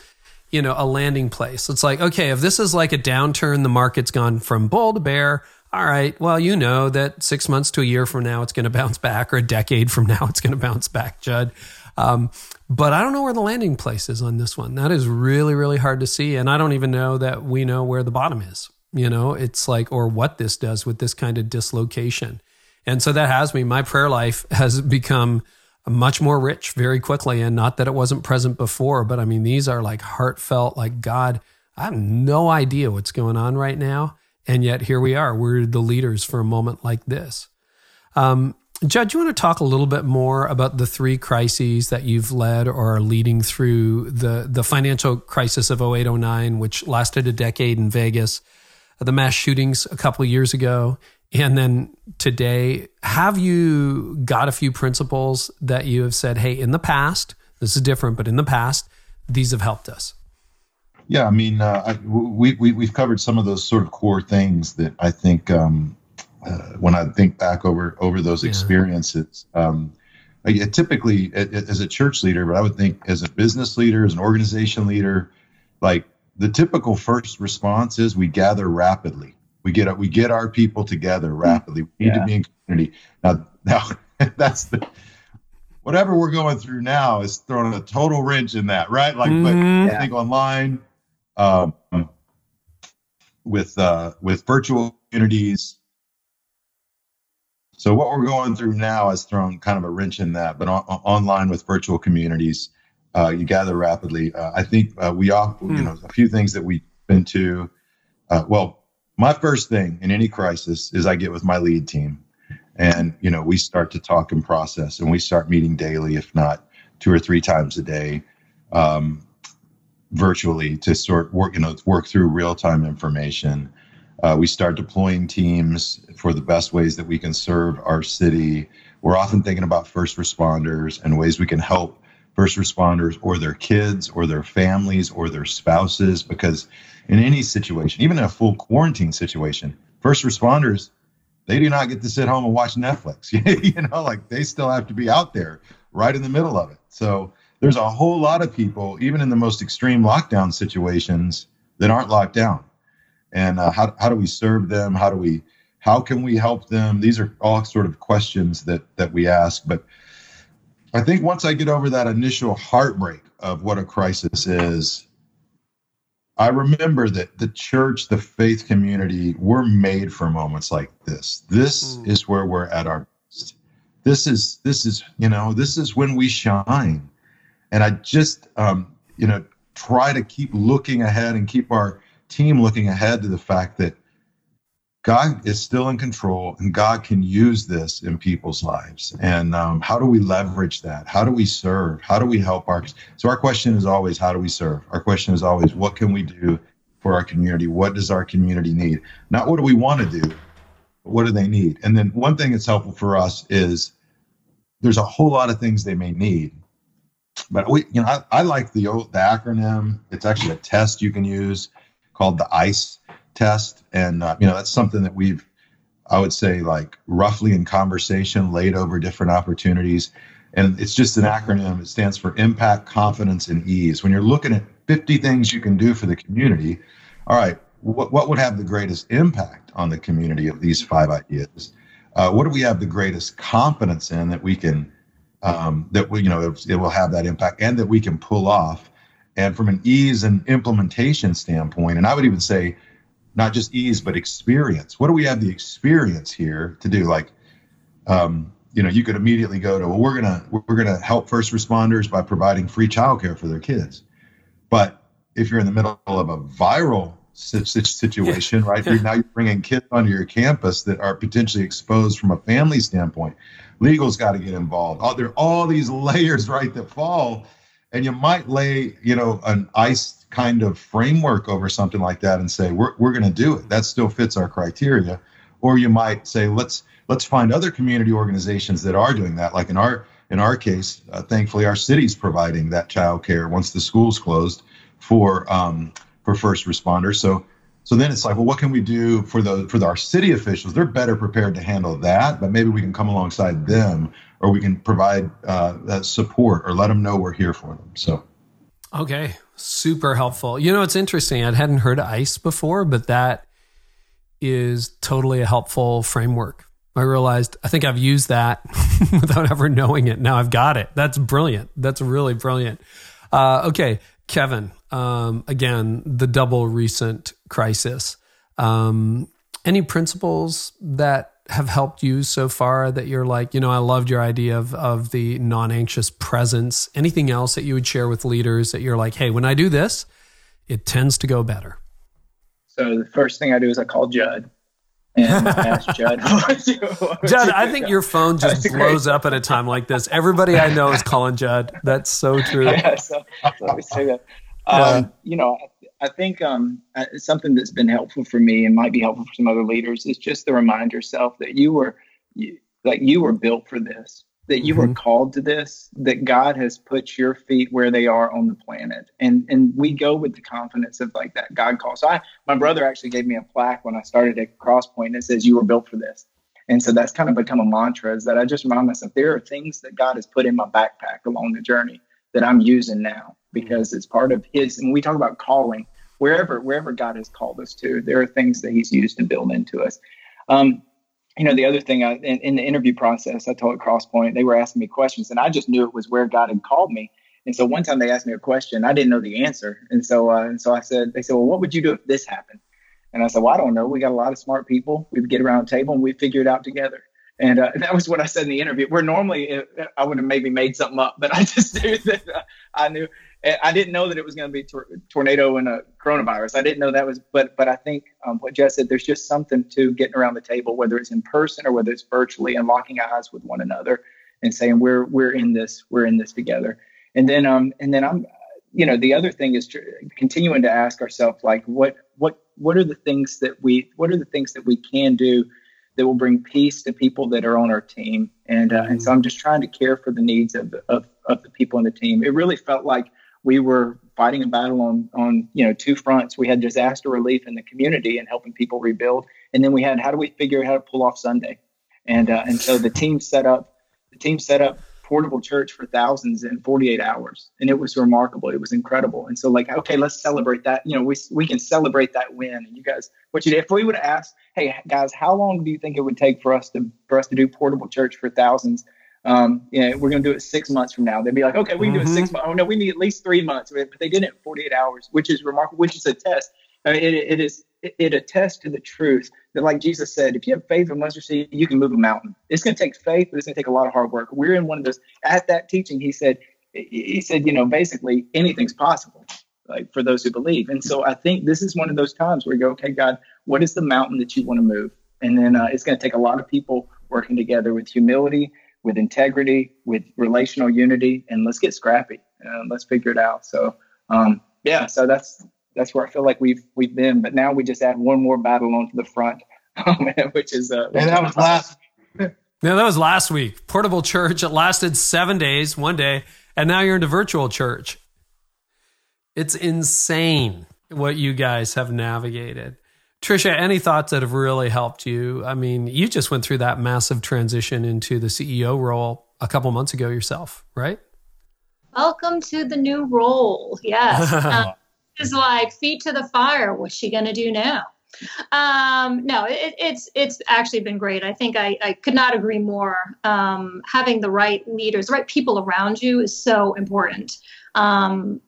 Speaker 1: you know, a landing place. It's like, okay, if this is like a downturn, the market's gone from bull to bear, all right, well, you know that six months to a year from now it's going to bounce back, or a decade from now it's going to bounce back, Jud. Um, but I don't know where the landing place is on this one. That is really, really hard to see. And I don't even know that we know where the bottom is. You know, it's like, or what this does with this kind of dislocation. And so that has me, my prayer life has become much more rich very quickly. And not that it wasn't present before, but I mean, these are like heartfelt, like, God, I have no idea what's going on right now. And yet here we are. We're the leaders for a moment like this. Um, Jud, you want to talk a little bit more about the three crises that you've led or are leading through the, the financial crisis of 0809, which lasted a decade in Vegas, the mass shootings a couple of years ago, and then today. Have you got a few principles that you have said, hey, in the past, this is different, but in the past, these have helped us?
Speaker 2: Yeah, I mean, uh, I, we, we, we've covered some of those sort of core things that I think um, uh, when I think back over over those yeah. experiences, um, I, typically as a church leader, but I would think as a business leader, as an organization leader, like the typical first response is we gather rapidly. We get we get our people together rapidly. We need yeah. to be in community. Now, now that's the whatever we're going through now is throwing a total wrench in that, right? Like, mm-hmm. but I think online, um, with uh, with virtual communities, so what we're going through now has thrown kind of a wrench in that. But on, online with virtual communities, uh, you gather rapidly. Uh, I think uh, we all, you hmm. know, a few things that we've been to. Uh, well, my first thing in any crisis is I get with my lead team, and you know we start to talk and process, and we start meeting daily, if not two or three times a day. Um, virtually to sort work you know work through real time information uh, we start deploying teams for the best ways that we can serve our city. We're often thinking about first responders and ways we can help first responders or their kids or their families or their spouses because in any situation, even in a full quarantine situation, first responders they do not get to sit home and watch Netflix. you know, like they still have to be out there right in the middle of it. So there's a whole lot of people, even in the most extreme lockdown situations, that aren't locked down and uh, how, how do we serve them how do we how can we help them these are all sort of questions that that we ask but i think once i get over that initial heartbreak of what a crisis is i remember that the church the faith community we're made for moments like this. This mm. is where we're at our best. This is this is you know this is when we shine. And i just um you know try to keep looking ahead and keep our team looking ahead to the fact that God is still in control and God can use this in people's lives. And um, how do we leverage that? How do we serve? How do we help our? So, our question is always, how do we serve? Our question is always, what can we do for our community? What does our community need? Not what do we want to do, what do they need? And then, one thing that's helpful for us is there's a whole lot of things they may need. But we, you know, I, I like the the acronym. It's actually a test you can use called the ICE test, and uh, you know that's something that we've, I would say, like roughly in conversation, laid over different opportunities, and it's just an acronym. It stands for impact, confidence, and ease. When you're looking at 50 things you can do for the community, all right, what what would have the greatest impact on the community of these five ideas? Uh, what do we have the greatest confidence in that we can um, that we you know it, it will have that impact and that we can pull off and from an ease and implementation standpoint, and I would even say not just ease, but experience. What do we have the experience here to do? Like, um, you know, you could immediately go to, well, we're gonna we're gonna help first responders by providing free childcare for their kids. But if you're in the middle of a viral situation, right? You're, now you're bringing kids onto your campus that are potentially exposed from a family standpoint. Legal's got to get involved. Oh, there are all these layers, right, that fall and you might lay you know an ice kind of framework over something like that and say we're, we're going to do it. That still fits our criteria. Or you might say let's let's find other community organizations that are doing that. Like in our in our case uh, thankfully our city's providing that child care once the school's closed for um, for first responders. So so then it's like well what can we do for the for the, our city officials? They're better prepared to handle that but maybe we can come alongside them or we can provide uh, that support or let them know we're here for them. So,
Speaker 1: okay, super helpful. You know, it's interesting. I hadn't heard ICE before, but that is totally a helpful framework. I realized I think I've used that without ever knowing it. Now I've got it. That's brilliant. That's really brilliant. Uh, okay, Kevin. Um, again, the double recent crisis. Um, any principles that have helped you so far that you're like, you know, I loved your idea of of the non-anxious presence. Anything else that you would share with leaders that you're like, hey, when I do this, it tends to go better.
Speaker 4: So the first thing I do is I call Jud and ask Jud.
Speaker 1: Jud, I think your phone just blows up at a time like this. Everybody I know is calling Jud. That's so true.
Speaker 4: Yeah, so, so me say that. Um, you know, I think um, uh, something that's been helpful for me and might be helpful for some other leaders is just to remind yourself that you were, you, like you were built for this, that you mm-hmm. were called to this, that God has put your feet where they are on the planet, and and we go with the confidence of like that God calls. So I, my brother actually gave me a plaque when I started at Crosspoint that says you were built for this. And so that's kind of become a mantra is that I just remind myself there are things that God has put in my backpack along the journey that I'm using now because it's part of his and we talk about calling wherever wherever God has called us to. There are things that He's used to build into us. Um, you know, the other thing I, in, in, the interview process, I told Crosspoint they were asking me questions, and I just knew it was where God had called me. And so one time they asked me a question, I didn't know the answer, and so uh, and so I said, they said, well, what would you do if this happened? And I said, well, I don't know. We got a lot of smart people. We would get around a table and we'd figure it out together. And, uh, that was what I said in the interview. Where normally uh, I would have maybe made something up, but I just knew that uh, I knew I didn't know that it was going to be tor- tornado and a coronavirus. I didn't know that was, but but I think um, what Jess said. There's just something to getting around the table, whether it's in person or whether it's virtually, and locking eyes with one another and saying we're we're in this, we're in this together. And then um and then I'm, you know, the other thing is continuing to ask ourselves like what what what are the things that we what are the things that we can do that will bring peace to people that are on our team. And uh, and so I'm just trying to care for the needs of, of of the people on the team. It really felt like we were fighting a battle on on you know two fronts. We had disaster relief in the community and helping people rebuild, and then we had how do we figure out how to pull off Sunday, and uh, and so the team set up the team set up portable church for thousands in 48 hours, and it was remarkable. It was incredible, and so like okay, let's celebrate that. You know, we we can celebrate that win. And you guys, what you did? If we would ask, hey guys, how long do you think it would take for us to for us to do portable church for thousands? Um, you know, we're going to do it six months from now. They'd be like, okay, we can mm-hmm. do it six mm-hmm. months. Oh no, we need at least three months. But they did it in 48 hours, which is remarkable, which is a test. I mean, it, it is, it, it attests to the truth that like Jesus said, if you have faith in mustard seed, you can move a mountain. It's going to take faith, but it's going to take a lot of hard work. We're in one of those, at that teaching, he said, he said, you know, basically anything's possible like for those who believe. And so I think this is one of those times where you go, okay, God, what is the mountain that you want to move? And then uh, it's going to take a lot of people working together with humility with integrity, with relational unity, and let's get scrappy. Uh, let's figure it out. So, um, yeah, so that's that's where I feel like we've we've been. But now we just add one more battle onto the front, which is uh,
Speaker 2: and that was last.
Speaker 1: yeah, that was last week. Portable church. It lasted seven days, one day, and now you're into virtual church. It's insane what you guys have navigated. Tricia, any thoughts that have really helped you? I mean, you just went through that massive transition into the CEO role a couple months ago yourself, right?
Speaker 3: Welcome to the new role. Yes. um, it's like feet to the fire. What's she going to do now? Um, no, it, it's it's actually been great. I think I, I could not agree more. Um, having the right leaders, the right people around you is so important. Um,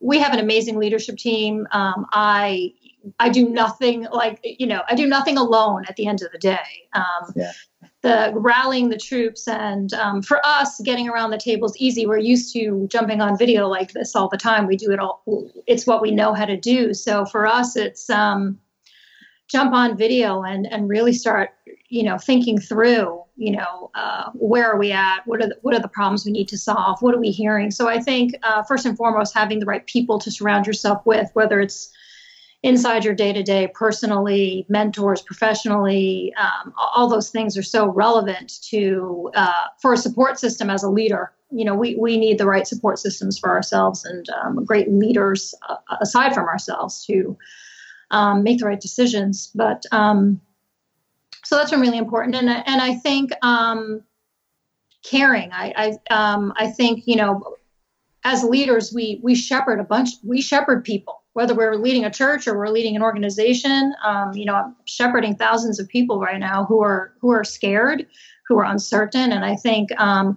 Speaker 3: we have an amazing leadership team. Um, I I do nothing like you know I do nothing alone at the end of the day. Um, yeah. The rallying the troops and um, for us getting around the table is easy. We're used to jumping on video like this all the time. We do it all. It's what we know how to do. So for us, it's um, jump on video and and really start you know thinking through you know uh, where are we at what are the, what are the problems we need to solve what are we hearing so i think uh, first and foremost having the right people to surround yourself with whether it's inside your day to day, personally, mentors, professionally, um, all those things are so relevant to uh, for a support system as a leader. You know, we, we need the right support systems for ourselves and um, great leaders uh, aside from ourselves to um, make the right decisions. But um, so that's been really important, and and I think um, caring. I I um, I think you know as leaders we we shepherd a bunch we shepherd people whether we're leading a church or we're leading an organization. Um, you know, I'm shepherding thousands of people right now who are who are scared, who are uncertain, and I think um,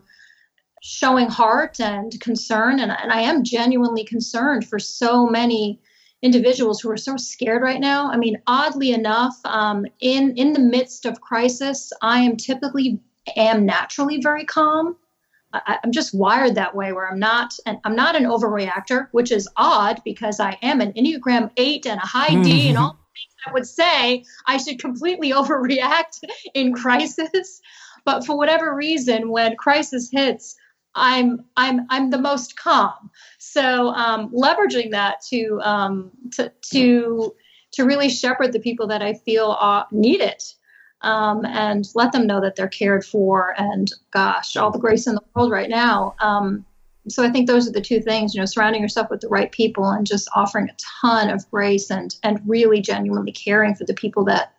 Speaker 3: showing heart and concern, and, and I am genuinely concerned for so many individuals who are so scared right now. I mean, oddly enough, um, in in the midst of crisis, I am typically am naturally very calm. I, am just wired that way, where I'm not and I'm not an overreactor, which is odd because I am an Enneagram Eight and a high D, and all things that would say I should completely overreact in crisis. But for whatever reason, when crisis hits, I'm I'm I'm the most calm. So um, leveraging that to um, to to to really shepherd the people that I feel uh, need it, um, and let them know that they're cared for. And gosh, all the grace in the world right now. Um, so I think those are the two things. You know, surrounding yourself with the right people and just offering a ton of grace and and really genuinely caring for the people that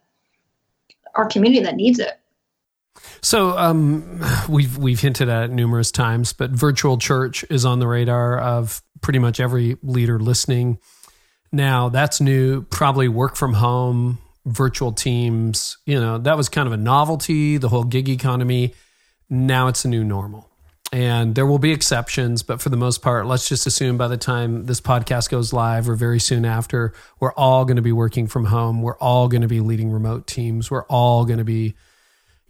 Speaker 3: our community that needs it.
Speaker 1: So um, we've we've hinted at it numerous times, but virtual church is on the radar of pretty much every leader listening. Now that's new. Probably work from home, virtual teams. You know that was kind of a novelty. The whole gig economy. Now it's a new normal, and there will be exceptions, but for the most part, let's just assume by the time this podcast goes live or very soon after, we're all going to be working from home. We're all going to be leading remote teams. We're all going to be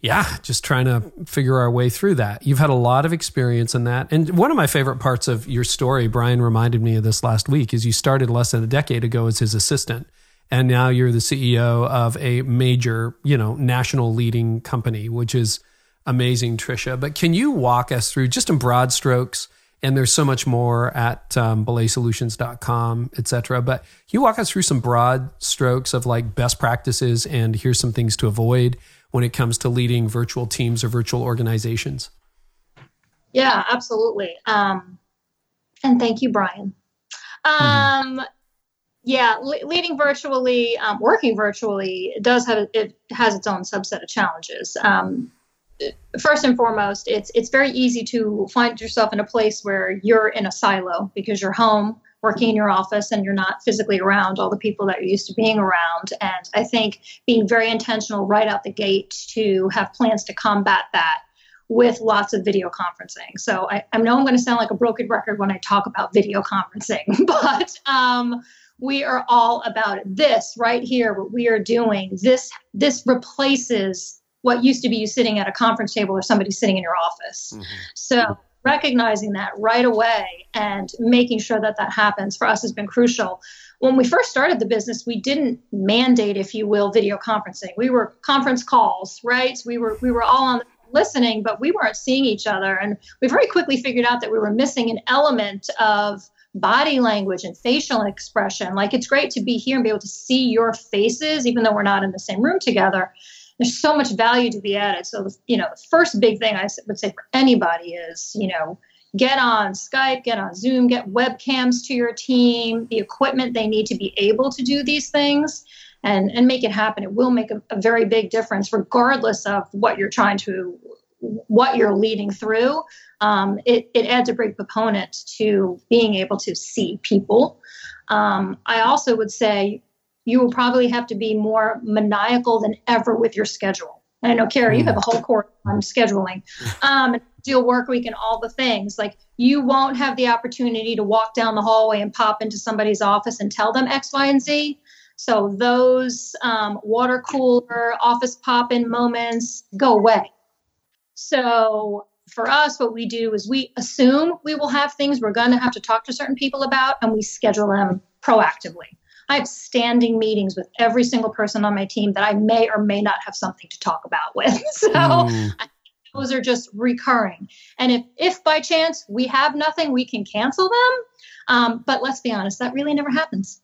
Speaker 1: yeah, just trying to figure our way through that. You've had a lot of experience in that. And one of my favorite parts of your story, Brian reminded me of this last week, is you started less than a decade ago as his assistant. And now you're the CEO of a major, you know, national leading company, which is amazing, Tricia. But can you walk us through just in broad strokes? And there's so much more at um, belaysolutions.com, et cetera. But can you walk us through some broad strokes of like best practices and here's some things to avoid when it comes to leading virtual teams or virtual organizations?
Speaker 3: Yeah, absolutely. Um, and thank you, Brian. Mm-hmm. Um. Yeah, le- leading virtually, um, working virtually, does have it has its own subset of challenges. Um, first and foremost, it's it's very easy to find yourself in a place where you're in a silo because you're home working in your office and you're not physically around all the people that you're used to being around. And I think being very intentional right out the gate to have plans to combat that with lots of video conferencing. So I, I know I'm going to sound like a broken record when I talk about video conferencing, but um, we are all about it. This right here, what we are doing, this this replaces what used to be you sitting at a conference table or somebody sitting in your office. Mm-hmm. So recognizing that right away and making sure that that happens for us has been crucial. When we first started the business, we didn't mandate, if you will, video conferencing. We were conference calls, right? We were we were all on the listening, but we weren't seeing each other. And we very quickly figured out that we were missing an element of body language and facial expression. Like it's great to be here and be able to see your faces, even though we're not in the same room together there's so much value to be added. So, you know, the first big thing I would say for anybody is, you know, get on Skype, get on Zoom, get webcams to your team, the equipment they need to be able to do these things and, and make it happen. It will make a, a very big difference, regardless of what you're trying to, what you're leading through. Um, it, it adds a great component to being able to see people. Um, I also would say you will probably have to be more maniacal than ever with your schedule. And I know, Carey, you have a whole course on scheduling, um, deal work week and all the things. Like you won't have the opportunity to walk down the hallway and pop into somebody's office and tell them X, Y, and Z. So those um, water cooler office pop in moments go away. So for us, what we do is we assume we will have things we're going to have to talk to certain people about, and we schedule them proactively. I have standing meetings with every single person on my team that I may or may not have something to talk about with. So mm. those are just recurring. And if, if by chance we have nothing, we can cancel them. Um, but let's be honest, that really never happens.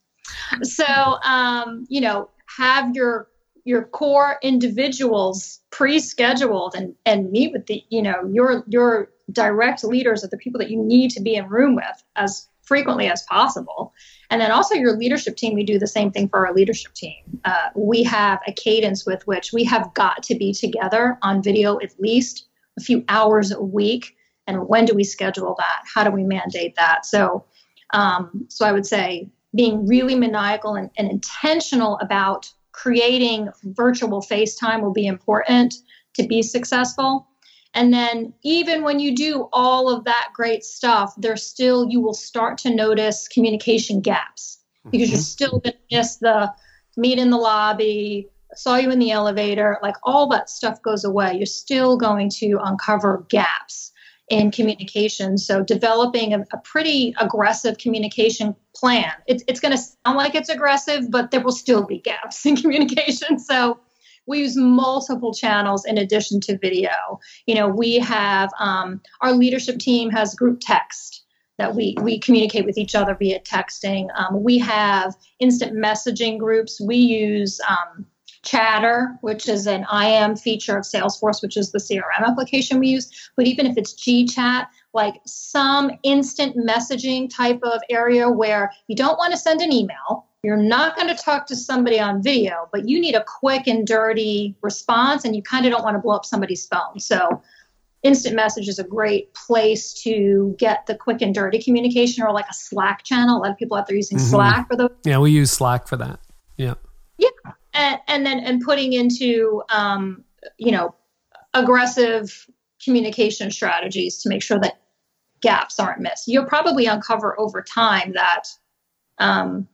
Speaker 3: So, um, you know, have your your core individuals pre-scheduled and and meet with the you know your your direct leaders of the people that you need to be in room with as frequently as possible and then also your leadership team, we do the same thing for our leadership team. Uh, we have a cadence with which we have got to be together on video at least a few hours a week. And when do we schedule that? How do we mandate that? So, um, so I would say being really maniacal and, and intentional about creating virtual FaceTime will be important to be successful. And then, even when you do all of that great stuff, there's still, you will start to notice communication gaps because mm-hmm. you're still going to miss the meet in the lobby, saw you in the elevator, like all that stuff goes away. You're still going to uncover gaps in communication. So, developing a, a pretty aggressive communication plan. It, it's going to sound like it's aggressive, but there will still be gaps in communication. So, we use multiple channels in addition to video. You know, we have um, our leadership team has group text that we we communicate with each other via texting. Um, we have instant messaging groups. We use um, Chatter, which is an IM feature of Salesforce, which is the CRM application we use. But even if it's GChat, like some instant messaging type of area where you don't want to send an email, you're not going to talk to somebody on video, but you need a quick and dirty response, and you kind of don't want to blow up somebody's phone. So, instant message is a great place to get the quick and dirty communication, or like a Slack channel. A lot of people out there using mm-hmm. Slack for those.
Speaker 1: Yeah, we use Slack for that. Yeah.
Speaker 3: And, and then and putting into um, you know aggressive communication strategies to make sure that gaps aren't missed. You'll probably uncover over time that um,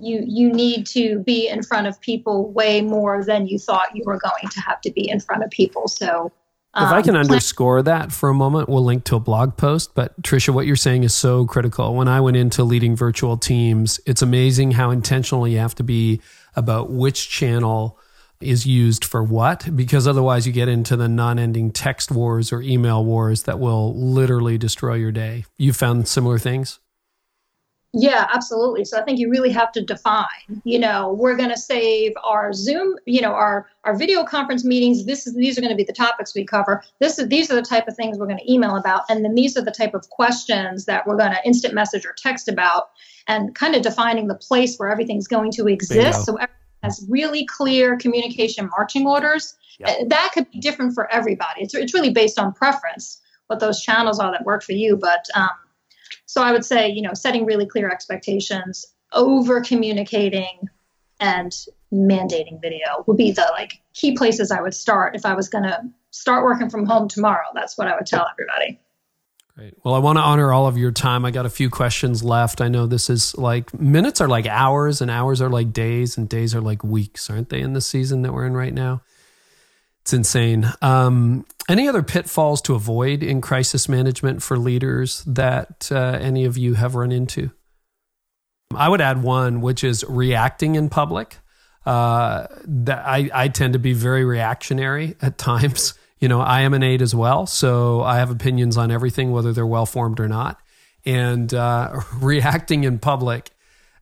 Speaker 3: you you need to be in front of people way more than you thought you were going to have to be in front of people. So
Speaker 1: if I can um, underscore that for a moment, we'll link to a blog post. But Tricia, what you're saying is so critical. When I went into leading virtual teams, it's amazing how intentional you have to be about which channel is used for what, because otherwise you get into the non ending text wars or email wars that will literally destroy your day. You found similar things?
Speaker 3: Yeah, absolutely. So I think you really have to define, you know, we're going to save our Zoom, you know, our our video conference meetings. This is these are going to be the topics we cover. This is these are the type of things we're going to email about and then these are the type of questions that we're going to instant message or text about and kind of defining the place where everything's going to exist so everyone has really clear communication marching orders. Yep. That could be different for everybody. It's it's really based on preference what those channels are that work for you, but um so I would say, you know, setting really clear expectations, over communicating, and mandating video would be the like key places I would start if I was going to start working from home tomorrow. That's what I would tell everybody.
Speaker 1: Great. Well, I want to honor all of your time. I got a few questions left. I know this is like minutes are like hours and hours are like days and days are like weeks, aren't they, in the season that we're in right now? It's insane. Um, any other pitfalls to avoid in crisis management for leaders that uh, any of you have run into? I would add one, which is reacting in public. Uh, that I, I tend to be very reactionary at times. You know, I am an eight as well, so I have opinions on everything, whether they're well formed or not. And uh, reacting in public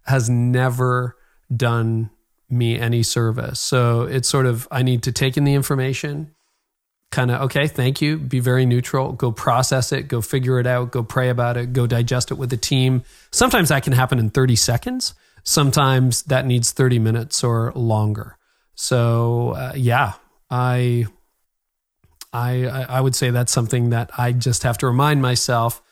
Speaker 1: has never done me any service. So it's sort of, I need to take in the information, kind of, okay, thank you, be very neutral, go process it, go figure it out, go pray about it, go digest it with the team. Sometimes that can happen in 30 seconds. Sometimes that needs 30 minutes or longer. So, uh, yeah, I, I, I would say that's something that I just have to remind myself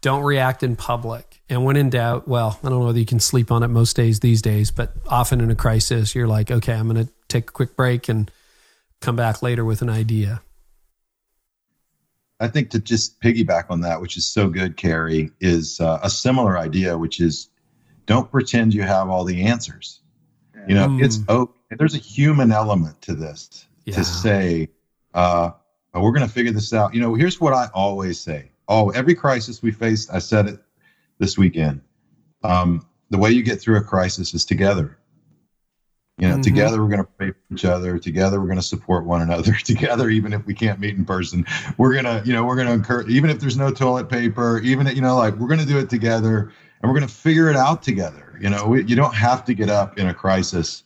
Speaker 1: don't react in public. And when in doubt, well, I don't know whether you can sleep on it most days these days, but often in a crisis, you're like, okay, I'm going to take a quick break and come back later with an idea.
Speaker 2: I think to just piggyback on that, which is so good, Carey, is uh, a similar idea, which is don't pretend you have all the answers. You know, mm. it's oh, there's a human element to this yeah. to say, uh, we're going to figure this out. You know, here's what I always say oh, every crisis we faced, I said it this weekend. Um, the way you get through a crisis is together. You know, mm-hmm. together we're going to pray for each other. Together we're going to support one another. Together, even if we can't meet in person, we're gonna, you know, we're going to encourage. Even if there's no toilet paper, even you know, like we're going to do it together, and we're going to figure it out together. You know, we, you don't have to get up in a crisis.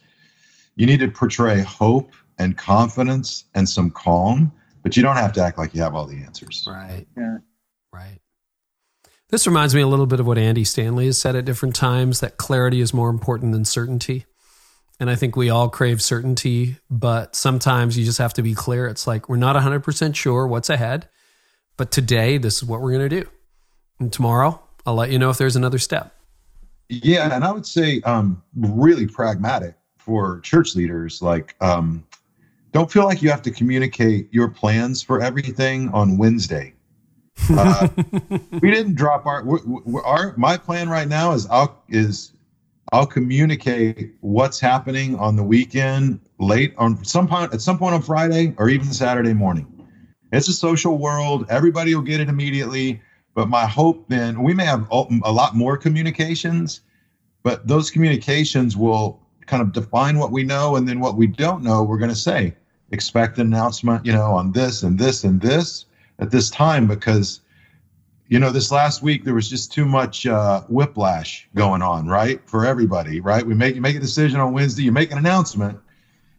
Speaker 2: You need to portray hope and confidence and some calm, but you don't have to act like you have all the answers.
Speaker 1: Right. Yeah. Right. This reminds me a little bit of what Andy Stanley has said at different times that clarity is more important than certainty. And I think we all crave certainty, but sometimes you just have to be clear. It's like we're not 100% sure what's ahead, but today this is what we're going to do. And tomorrow, I'll let you know if there's another step.
Speaker 2: Yeah, and I would say um, really pragmatic for church leaders. Like, um, don't feel like you have to communicate your plans for everything on Wednesday. Uh, we didn't drop our, our my plan right now is I'll is I'll communicate what's happening on the weekend late on some point at some point on Friday or even Saturday morning. It's a social world. Everybody will get it immediately. But my hope then, we may have a lot more communications, but those communications will kind of define what we know. And then what we don't know, we're going to say, expect an announcement, you know, on this and this and this at this time because you know this last week there was just too much uh, whiplash going on right for everybody right? We make you make a decision on wednesday you make an announcement.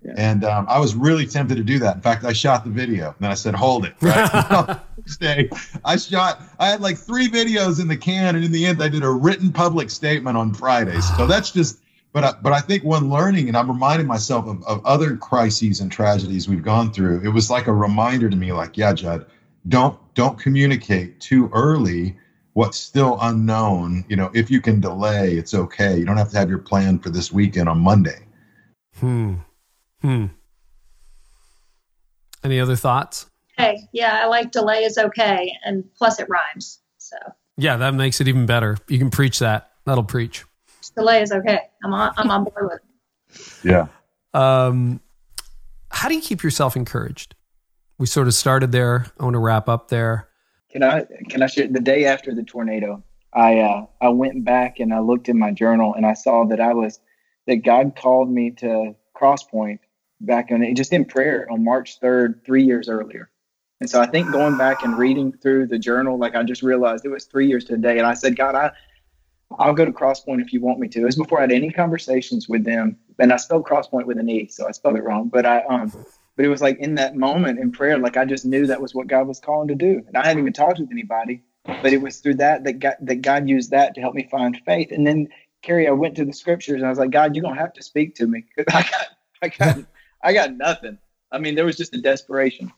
Speaker 2: Yeah. and um, i was really tempted to do that. In fact i shot the video and then i said hold it right? Stay. I shot i had like three videos in the can and in the end i did a written public statement on friday. So that's just but I, but I think one learning, and I'm reminding myself of, of other crises and tragedies we've gone through. It was like a reminder to me, like, yeah, Jud, don't don't communicate too early what's still unknown. You know if you can delay it's okay. You don't have to have your plan for this weekend on monday.
Speaker 1: Hmm. Hmm. Any other thoughts?
Speaker 3: Hey yeah i like delay is okay and plus it rhymes so.
Speaker 1: Yeah that makes it even better. You can preach that. That'll preach
Speaker 3: delay is okay i'm on i'm on board with
Speaker 2: it yeah
Speaker 1: um how do you keep yourself encouraged we sort of started there. I want to wrap up there.
Speaker 4: Can I can I share the day after the tornado? I uh, I went back and I looked in my journal and I saw that I was that God called me to Crosspoint back on just in prayer on March third, three years earlier. And so I think going back and reading through the journal, like I just realized it was three years today. And I said, God, I I'll go to Crosspoint if you want me to. It was before I had any conversations with them. And I spelled Crosspoint with an E, so I spelled it wrong. But I um but it was like in that moment in prayer, like I just knew that was what God was calling to do. And I hadn't even talked with anybody, but it was through that that God, that God used that to help me find faith. And then, Carey, I went to the scriptures and I was like, God, you don't have to speak to me I got, I got, I got nothing. I mean, there was just a desperation.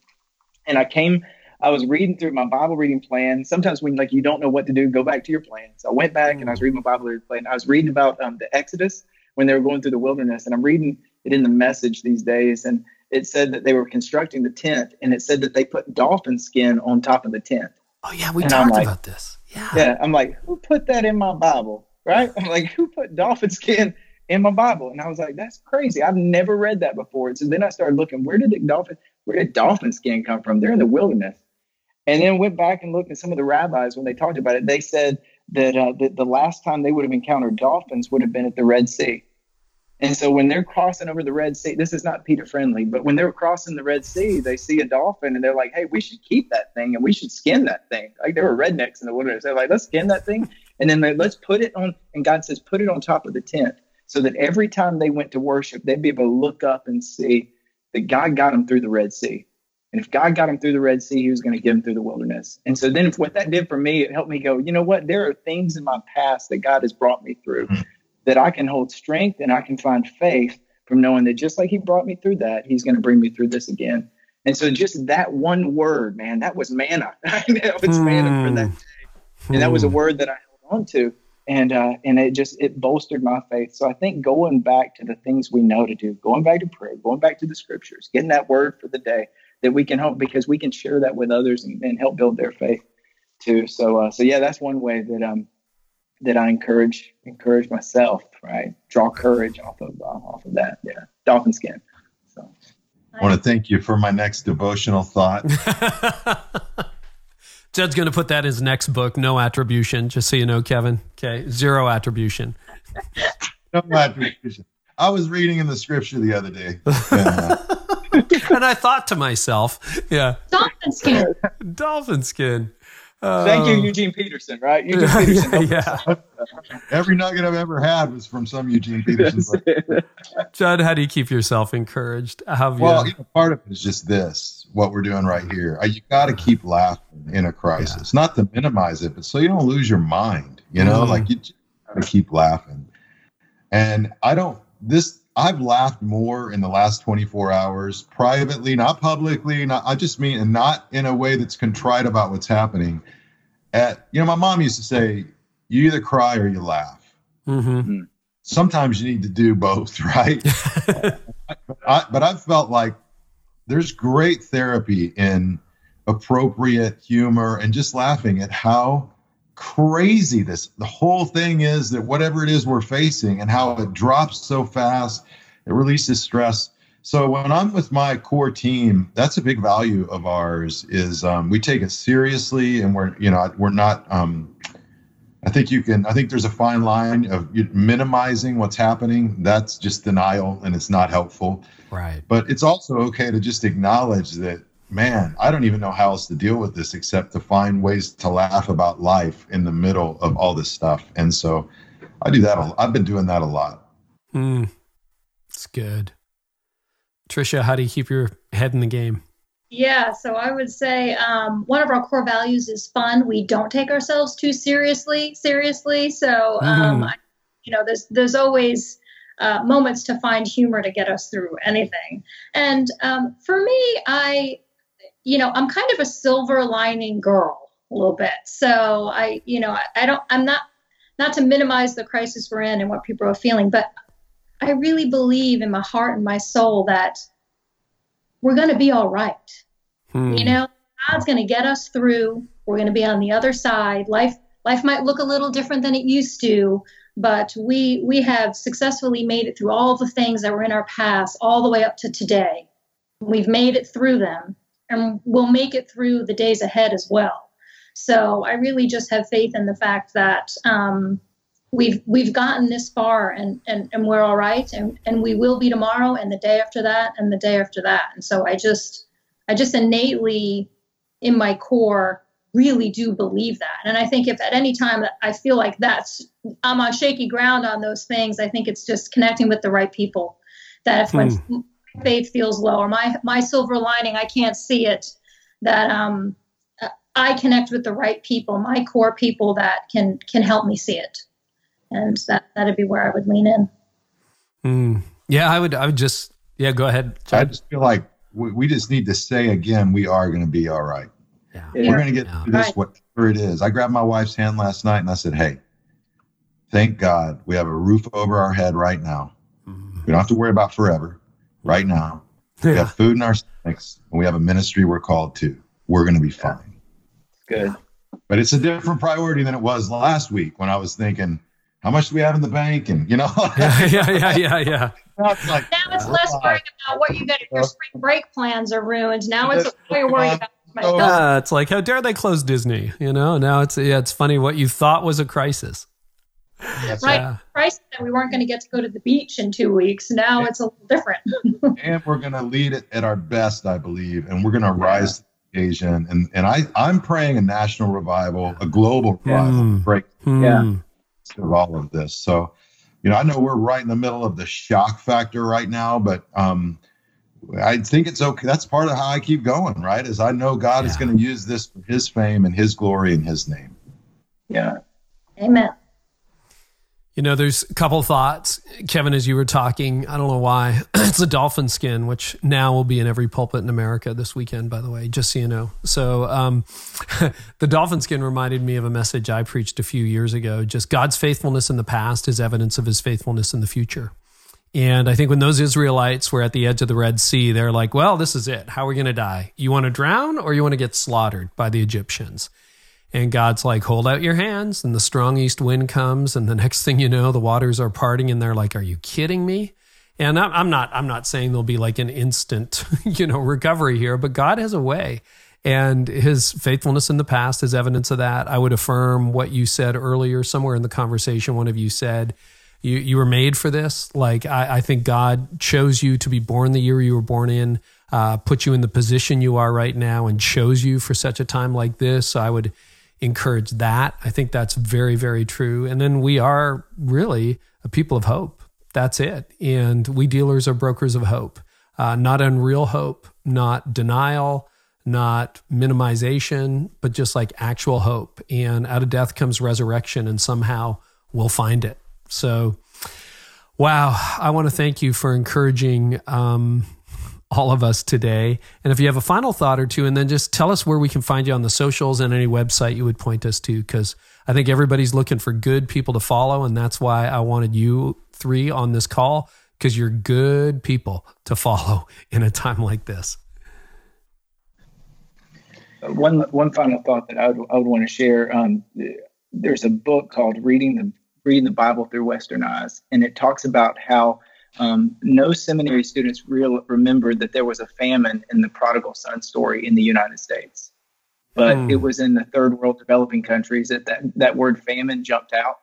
Speaker 4: And I came, I was reading through my Bible reading plan. Sometimes when like you don't know what to do, go back to your plan. So I went back and I was reading my Bible reading plan. I was reading about um, the Exodus when they were going through the wilderness, and I'm reading it in the message these days. And it said that they were constructing the tent and it said that they put dolphin skin on top of the tent.
Speaker 1: Oh yeah, we and talked like, about this. Yeah.
Speaker 4: Yeah. I'm like, who put that in my Bible? Right? I'm like, who put dolphin skin in my Bible? And I was like, that's crazy. I've never read that before. And so then I started looking, where did the dolphin where did dolphin skin come from? They're in the wilderness. And then went back and looked at some of the rabbis when they talked about it. They said that, uh, that the last time they would have encountered dolphins would have been at the Red Sea. And so when they're crossing over the Red Sea, this is not Peter friendly, but when they're crossing the Red Sea, they see a dolphin and they're like, hey, we should keep that thing and we should skin that thing. Like there were rednecks in the wilderness. They're like, let's skin that thing. And then let's put it on, and God says, put it on top of the tent so that every time they went to worship, they'd be able to look up and see that God got them through the Red Sea. And if God got him through the Red Sea, he was going to get him through the wilderness. And so then if what that did for me, it helped me go, you know what? There are things in my past that God has brought me through. Mm-hmm that I can hold strength and I can find faith from knowing that just like he brought me through that, he's going to bring me through this again. And so just that one word, man, that was manna. it was manna for that hmm. day. And that was a hmm. word that I held on to. And uh, and it just it bolstered my faith. So I think going back to the things we know to do, going back to prayer, going back to the scriptures, getting that word for the day that we can help because we can share that with others and, and help build their faith too. So uh, so yeah, that's one way that um that I encourage encourage myself, right? Draw courage off of uh, off of that. Yeah, dolphin skin. So.
Speaker 2: I want to thank you for my next devotional thought.
Speaker 1: Jud's going to put that in his next book, No Attribution, just so you know, Kevin. Okay, zero attribution.
Speaker 2: no attribution. I was reading in the scripture the other day.
Speaker 1: and I thought to myself, yeah.
Speaker 3: Dolphin skin.
Speaker 1: Dolphin skin.
Speaker 4: Thank you, um, Eugene Peterson. Right, Eugene Peterson.
Speaker 1: yeah.
Speaker 2: Every nugget I've ever had was from some Eugene Peterson.
Speaker 1: Jud, how do you keep yourself encouraged? How
Speaker 2: well, you know, part of it is just this: what we're doing right here. Uh, you got to keep laughing in a crisis, yeah. not to minimize it, but so you don't lose your mind. You know, mm. like you just got to keep laughing. And I don't. This I've laughed more in the last 24 hours, privately, not publicly. Not, I just mean, and not in a way that's contrite about what's happening. At you know, my mom used to say, "You either cry or you laugh."
Speaker 1: Mm-hmm.
Speaker 2: Sometimes you need to do both, right? I, but I've felt like there's great therapy in appropriate humor and just laughing at how crazy this the whole thing is that whatever it is we're facing and how it drops so fast it releases stress. So when i'm with my core team that's a big value of ours is um, we take it seriously and we're you know we're not um, i think you can i think there's a fine line of minimizing what's happening. That's just denial and it's not helpful.
Speaker 1: Right.
Speaker 2: But it's also okay to just acknowledge that man, I don't even know how else to deal with this except to find ways to laugh about life in the middle of all this stuff. And so I do that. A, I've been doing that a lot.
Speaker 1: Mm, it's good. Tricia, how do you keep your head in the game?
Speaker 3: Yeah, so I would say um, one of our core values is fun. We don't take ourselves too seriously. Seriously, so um, mm. you know, there's there's always uh, moments to find humor to get us through anything. And um, for me, I you know, I'm kind of a silver lining girl a little bit. So I, you know, I, I don't, I'm not, not to minimize the crisis we're in and what people are feeling, but I really believe in my heart and my soul that we're going to be all right. Hmm. You know, God's going to get us through. We're going to be on the other side. Life, life might look a little different than it used to, but we we have successfully made it through all the things that were in our past, all the way up to today. We've made it through them, and we'll make it through the days ahead as well. So I really just have faith in the fact that um, we've we've gotten this far and, and, and we're all right and, and we will be tomorrow and the day after that and the day after that. And so I just I just innately in my core really do believe that. And I think if at any time I feel like that's I'm on shaky ground on those things, I think it's just connecting with the right people. That if when faith feels low or my my silver lining i can't see it that um i connect with the right people my core people that can can help me see it and that that'd be where i would lean in
Speaker 1: mm. yeah i would i would just yeah go ahead
Speaker 2: i just feel like we, we just need to say again we are going to be all right yeah. we're going to get yeah. through this right. whatever it is i grabbed my wife's hand last night and i said hey thank god we have a roof over our head right now mm. we don't have to worry about forever right now. Yeah. We have food in our stomachs, and we have a ministry we're called to. We're going to be fine.
Speaker 4: Good.
Speaker 2: But it's a different priority than it was last week when I was thinking, how much do we have in the bank? And, you know,
Speaker 1: yeah, yeah, yeah, yeah. yeah.
Speaker 3: Now it's, like, now it's less worried about what you got. Your spring break plans are ruined. Now it's what you're worried about.
Speaker 1: Yeah, it's like how dare they close Disney? You know, now it's yeah, it's funny what you thought was a crisis.
Speaker 3: Yes, right. Yeah. Christ that we weren't going to get to go to the beach in two weeks. Now it's a little different.
Speaker 2: and we're going to lead it at our best, I believe, and we're going to rise to the occasion. And and I I'm praying a national revival, a global revival, mm. break
Speaker 1: mm.
Speaker 2: yeah, of all of this. So, you know, I know we're right in the middle of the shock factor right now, but um, I think it's okay. That's part of how I keep going, right? Is I know God yeah. is going to use this for His fame and His glory and His name.
Speaker 4: Yeah.
Speaker 3: Amen.
Speaker 1: You know, there's a couple thoughts, Kevin, as you were talking. I don't know why. it's a dolphin skin, which now will be in every pulpit in America this weekend, by the way, just so you know. So, um, the dolphin skin reminded me of a message I preached a few years ago. Just God's faithfulness in the past is evidence of his faithfulness in the future. And I think when those Israelites were at the edge of the Red Sea, they're like, well, this is it. How are we going to die? You want to drown or you want to get slaughtered by the Egyptians? And God's like, hold out your hands. And the strong east wind comes. And the next thing you know, the waters are parting. And they're like, are you kidding me? And I'm not, I'm not saying there'll be like an instant, you know, recovery here, but God has a way. And his faithfulness in the past is evidence of that. I would affirm what you said earlier, somewhere in the conversation, one of you said, you, you were made for this. Like, I, I think God chose you to be born the year you were born in, uh, put you in the position you are right now, and chose you for such a time like this. So I would encourage that. I think that's very, very true. And then we are really a people of hope. That's it. And we dealers are brokers of hope, uh, not unreal hope, not denial, not minimization, but just like actual hope. And out of death comes resurrection, and somehow we'll find it. So, wow, I want to thank you for encouraging um, all of us today. And if you have a final thought or two, and then just tell us where we can find you on the socials and any website you would point us to, because I think everybody's looking for good people to follow. And that's why I wanted you three on this call, because you're good people to follow in a time like this.
Speaker 4: One one final thought that I would, I would want to share. Um, there's a book called Reading the Reading the Bible Through Western Eyes, and it talks about how um, no seminary students real, remembered that there was a famine in the prodigal son story in the United States. But mm. it was in the third world developing countries that, that that word famine jumped out.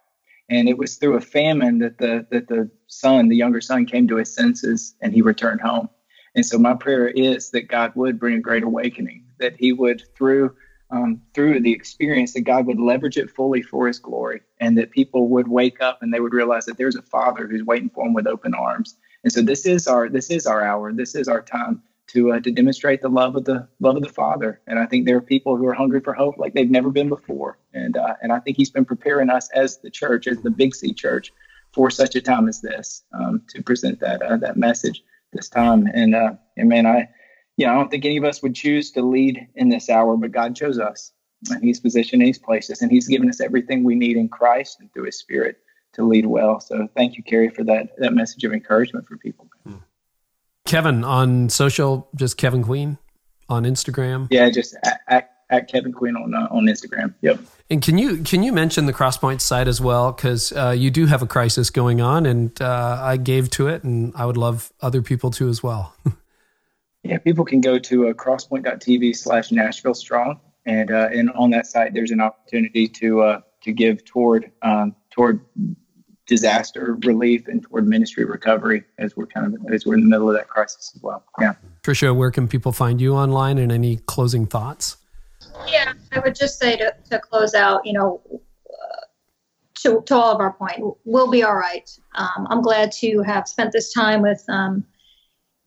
Speaker 4: And it was through a famine that the that the son, the younger son, came to his senses and he returned home. And so my prayer is that God would bring a great awakening, that he would through um, through the experience that God would leverage it fully for His glory, and that people would wake up and they would realize that there's a Father who's waiting for them with open arms. And so this is our this is our hour. This is our time to uh, to demonstrate the love of the love of the Father. And I think there are people who are hungry for hope like they've never been before. And uh, and I think He's been preparing us as the church, as the Big C Church, for such a time as this, um, to present that uh, that message this time. And uh, and man, I you know, I don't think any of us would choose to lead in this hour, but God chose us. And He's positioned, He's placed us, and He's given us everything we need in Christ and through His Spirit to lead well. So thank you, Carey, for that that message of encouragement for people.
Speaker 1: Kevin on social, just Kevin Queen on Instagram.
Speaker 4: Yeah, just at, at, at Kevin Queen on uh, on Instagram. Yep.
Speaker 1: And can you can you mention the Crosspoint site as well? Because uh, you do have a crisis going on, and uh, I gave to it, and I would love other people to as well.
Speaker 4: Yeah, people can go to uh, crosspoint.tv slash Nashville Strong. And, uh, and on that site, there's an opportunity to, uh, to give toward, um, toward disaster relief and toward ministry recovery as we're kind of, as we're in the middle of that crisis as well. Yeah.
Speaker 1: Tricia, where can people find you online and any closing thoughts?
Speaker 3: Yeah, I would just say to, to close out, you know, uh, to, to all of our point, we'll be all right. Um, I'm glad to have spent this time with um,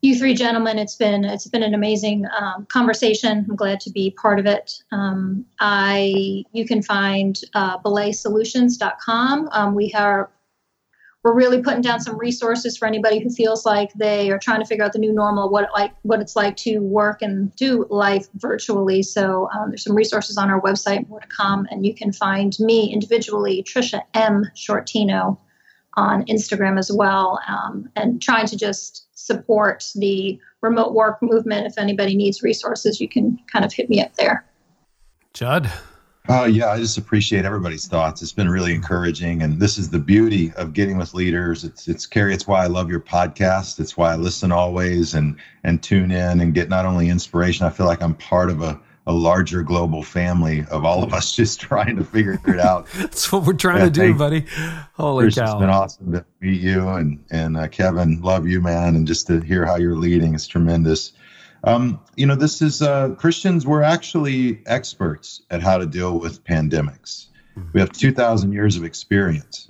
Speaker 3: you three gentlemen. It's been it's been an amazing um, conversation. I'm glad to be part of it. Um, I you can find uh, belaysolutions.com. Um, we are we're really putting down some resources for anybody who feels like they are trying to figure out the new normal, what like what it's like to work and do life virtually. So um, there's some resources on our website, more to come, and you can find me individually, Tricia M Sciortino, on Instagram as well, um, and trying to just support the remote work movement. If anybody needs resources, you can kind of hit me up there.
Speaker 1: Jud.
Speaker 2: Oh, yeah, I just appreciate everybody's thoughts. It's been really encouraging. And this is the beauty of getting with leaders. It's, it's Carey, it's why I love your podcast. It's why I listen always and, and tune in and get not only inspiration, I feel like I'm part of a, a larger global family of all of us just trying to figure it out.
Speaker 1: That's what we're trying yeah, to do, buddy. Holy Chris, cow!
Speaker 2: It's been awesome to meet you, and and uh, Kevin, love you, man, and just to hear how you're leading is tremendous. Um, you know, this is uh, Christians. We're actually experts at how to deal with pandemics. Mm-hmm. We have 2,000 years of experience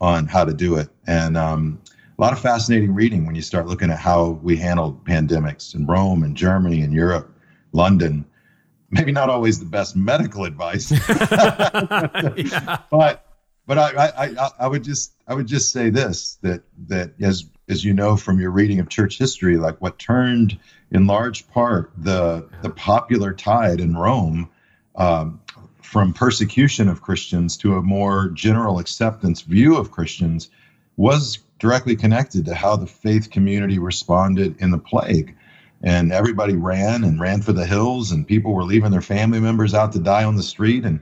Speaker 2: on how to do it, and um, a lot of fascinating reading when you start looking at how we handled pandemics in Rome and Germany and Europe, London maybe not always the best medical advice, yeah. but but I, I I would just I would just say this that that as as you know from your reading of church history, like what turned in large part the the popular tide in Rome um, from persecution of Christians to a more general acceptance view of Christians was directly connected to how the faith community responded in the plague and everybody ran and ran for the hills and people were leaving their family members out to die on the street. And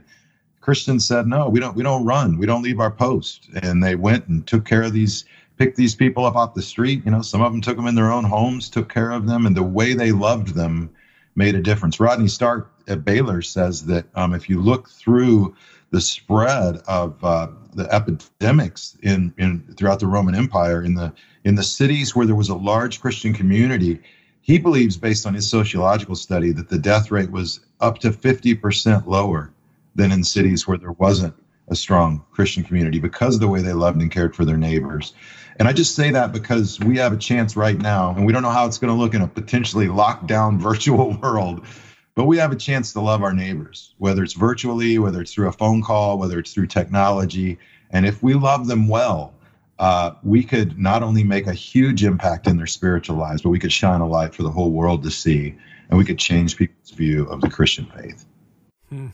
Speaker 2: christians said no we don't we don't run. We don't leave our post. And they went and took care of these picked these people up off the street. You know some of them took them in their own homes took care of them and the way they loved them made a difference. Rodney stark at baylor says that um, if you look through the spread of uh, the epidemics in, in throughout the roman empire in the in the cities where there was a large christian community he believes, based on his sociological study, that the death rate was up to 50% lower than in cities where there wasn't a strong Christian community because of the way they loved and cared for their neighbors. And I just say that because we have a chance right now, and we don't know how it's going to look in a potentially locked down virtual world, but we have a chance to love our neighbors, whether it's virtually, whether it's through a phone call, whether it's through technology. And if we love them well, uh, we could not only make a huge impact in their spiritual lives, but we could shine a light for the whole world to see, and we could change people's view of the Christian faith. Hmm.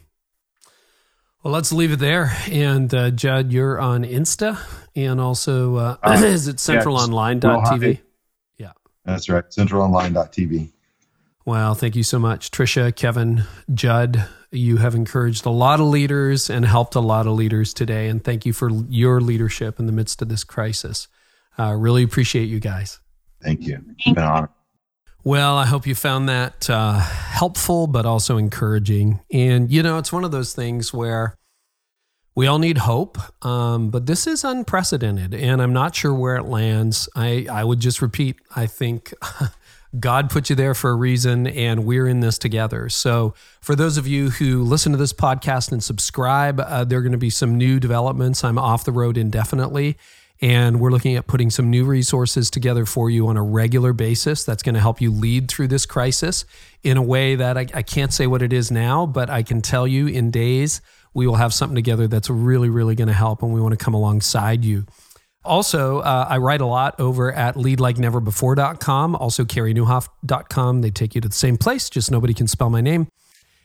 Speaker 1: Well, let's leave it there. And uh, Jud, you're on Insta and also, uh, uh, is it centralonline.tv?
Speaker 2: Yeah. That's right. Centralonline.tv.
Speaker 1: Wow. Thank you so much. Tricia, Kevin, Jud, you have encouraged a lot of leaders and helped a lot of leaders today. And thank you for your leadership in the midst of this crisis. Uh, really appreciate you guys.
Speaker 2: Thank you. It's been an honor.
Speaker 1: Well, I hope you found that uh, helpful, but also encouraging. And, you know, it's one of those things where we all need hope, um, but this is unprecedented, and I'm not sure where it lands. I, I would just repeat I think God put you there for a reason, and we're in this together. So, for those of you who listen to this podcast and subscribe, uh, there are going to be some new developments. I'm off the road indefinitely, and we're looking at putting some new resources together for you on a regular basis that's going to help you lead through this crisis in a way that I, I can't say what it is now, but I can tell you in days we will have something together that's really, really going to help, and we want to come alongside you. Also, uh, I write a lot over at leadlikeneverbefore.com, also careynieuwhof.com. They take you to the same place, just nobody can spell my name.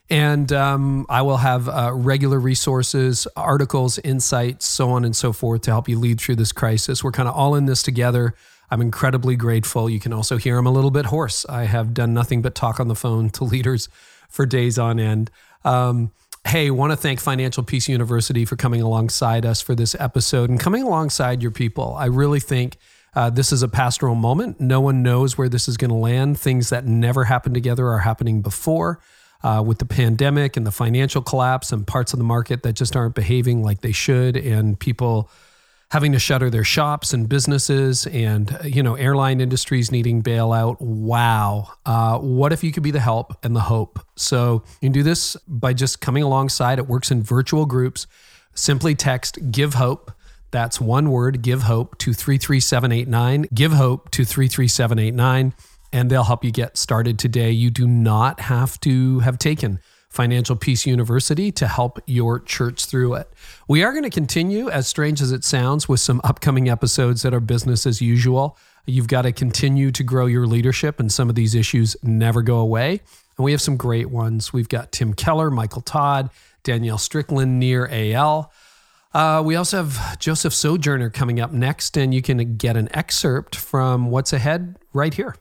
Speaker 1: And um, I will have uh, regular resources, articles, insights, so on and so forth to help you lead through this crisis. We're kind of all in this together. I'm incredibly grateful. You can also hear I'm a little bit hoarse. I have done nothing but talk on the phone to leaders for days on end. Um, hey, want to thank Financial Peace University for coming alongside us for this episode and coming alongside your people. I really think uh, this is a pastoral moment. No one knows where this is going to land. Things that never happened together are happening before uh, with the pandemic and the financial collapse and parts of the market that just aren't behaving like they should, and people having to shutter their shops and businesses and you know airline industries needing bailout. Wow. Uh, what if you could be the help and the hope? So you can do this by just coming alongside it works in virtual groups. Simply text give hope. That's one word give hope to 33789 give hope to 33789 and they'll help you get started today. You do not have to have taken Financial Peace University to help your church through it. We are going to continue, as strange as it sounds, with some upcoming episodes that are business as usual. You've got to continue to grow your leadership, and some of these issues never go away. And we have some great ones. We've got Tim Keller, Michael Todd, Danielle Strickland, Nir Eyal. Uh, we also have Joseph Sojourner coming up next, and you can get an excerpt from what's ahead right here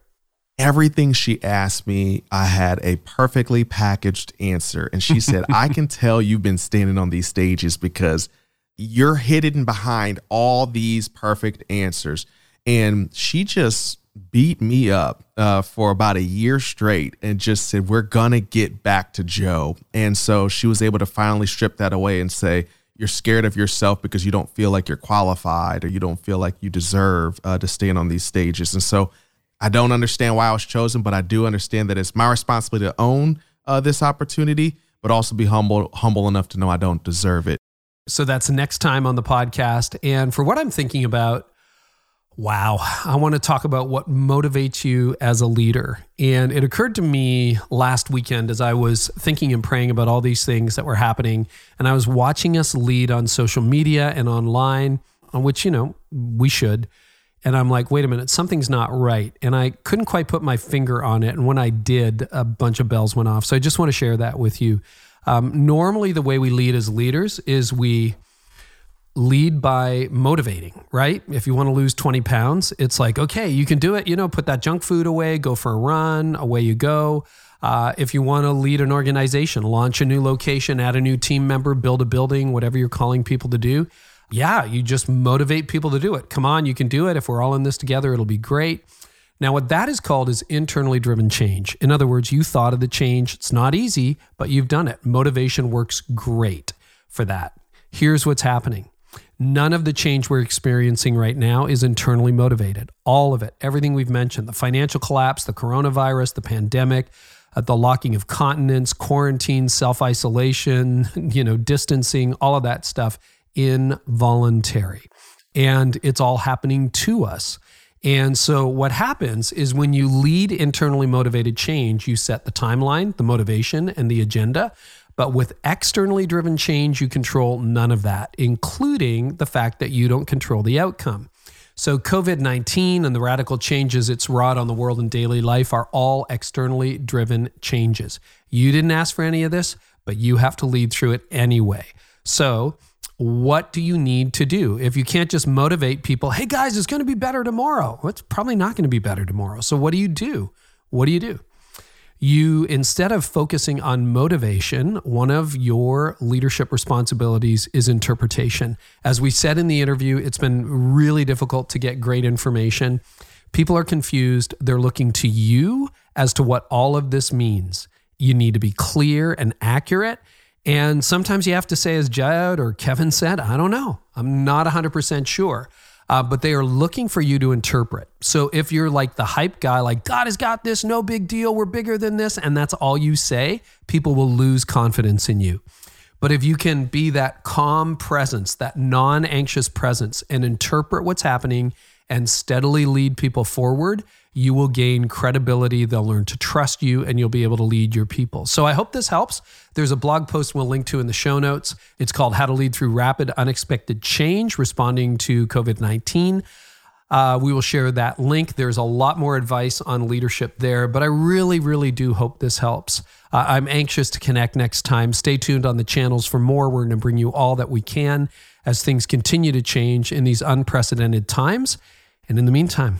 Speaker 5: everything she asked me, I had a perfectly packaged answer. And she said, I can tell you've been standing on these stages because you're hidden behind all these perfect answers. And she just beat me up uh, for about a year straight and just said, We're going to get back to Joe. And so she was able to finally strip that away and say, You're scared of yourself because you don't feel like you're qualified or you don't feel like you deserve uh, to stand on these stages. And so I don't understand why I was chosen, but I do understand that it's my responsibility to own uh, this opportunity, but also be humble, humble enough to know I don't deserve it.
Speaker 1: So that's next time on the podcast. And for what I'm thinking about, wow, I want to talk about what motivates you as a leader. And it occurred to me last weekend as I was thinking and praying about all these things that were happening, and I was watching us lead on social media and online, on which, you know, we should. And I'm like, wait a minute, something's not right. And I couldn't quite put my finger on it. And when I did, a bunch of bells went off. So I just want to share that with you. Um, normally, the way we lead as leaders is we lead by motivating, right? If you want to lose 20 pounds, it's like, okay, you can do it. You know, put that junk food away, go for a run, away you go. Uh, if you want to lead an organization, launch a new location, add a new team member, build a building, whatever you're calling people to do, yeah, you just motivate people to do it. Come on, you can do it. If we're all in this together, it'll be great. Now, what that is called is internally driven change. In other words, you thought of the change. It's not easy, but you've done it. Motivation works great for that. Here's what's happening none of the change we're experiencing right now is internally motivated. All of it, everything we've mentioned the financial collapse, the coronavirus, the pandemic, uh, the locking of continents, quarantine, self isolation, you know, distancing, all of that stuff involuntary. And it's all happening to us. And so, what happens is when you lead internally motivated change, you set the timeline, the motivation, and the agenda. But with externally driven change, you control none of that, including the fact that you don't control the outcome. So, COVID 19 and the radical changes it's wrought on the world and daily life are all externally driven changes. You didn't ask for any of this, but you have to lead through it anyway. So, what do you need to do? If you can't just motivate people, hey guys, it's going to be better tomorrow. Well, it's probably not going to be better tomorrow. So, what do you do? What do you do? You, instead of focusing on motivation, one of your leadership responsibilities is interpretation. As we said in the interview, it's been really difficult to get great information. People are confused. They're looking to you as to what all of this means. You need to be clear and accurate. And sometimes you have to say, as Jud or Kevin said, I don't know. I'm not 100% sure uh, but they are looking for you to interpret. So if you're like the hype guy, like God has got this, no big deal, we're bigger than this, and that's all you say, people will lose confidence in you. But if you can be that calm presence, that non anxious presence, and interpret what's happening and steadily lead people forward, you will gain credibility. They'll learn to trust you and you'll be able to lead your people. So I hope this helps. There's a blog post we'll link to in the show notes. It's called How to Lead Through Rapid Unexpected Change Responding to COVID 19. Uh, we will share that link. There's a lot more advice on leadership there, but I really, really do hope this helps. Uh, I'm anxious to connect next time. Stay tuned on the channels for more. We're going to bring you all that we can as things continue to change in these unprecedented times. And in the meantime,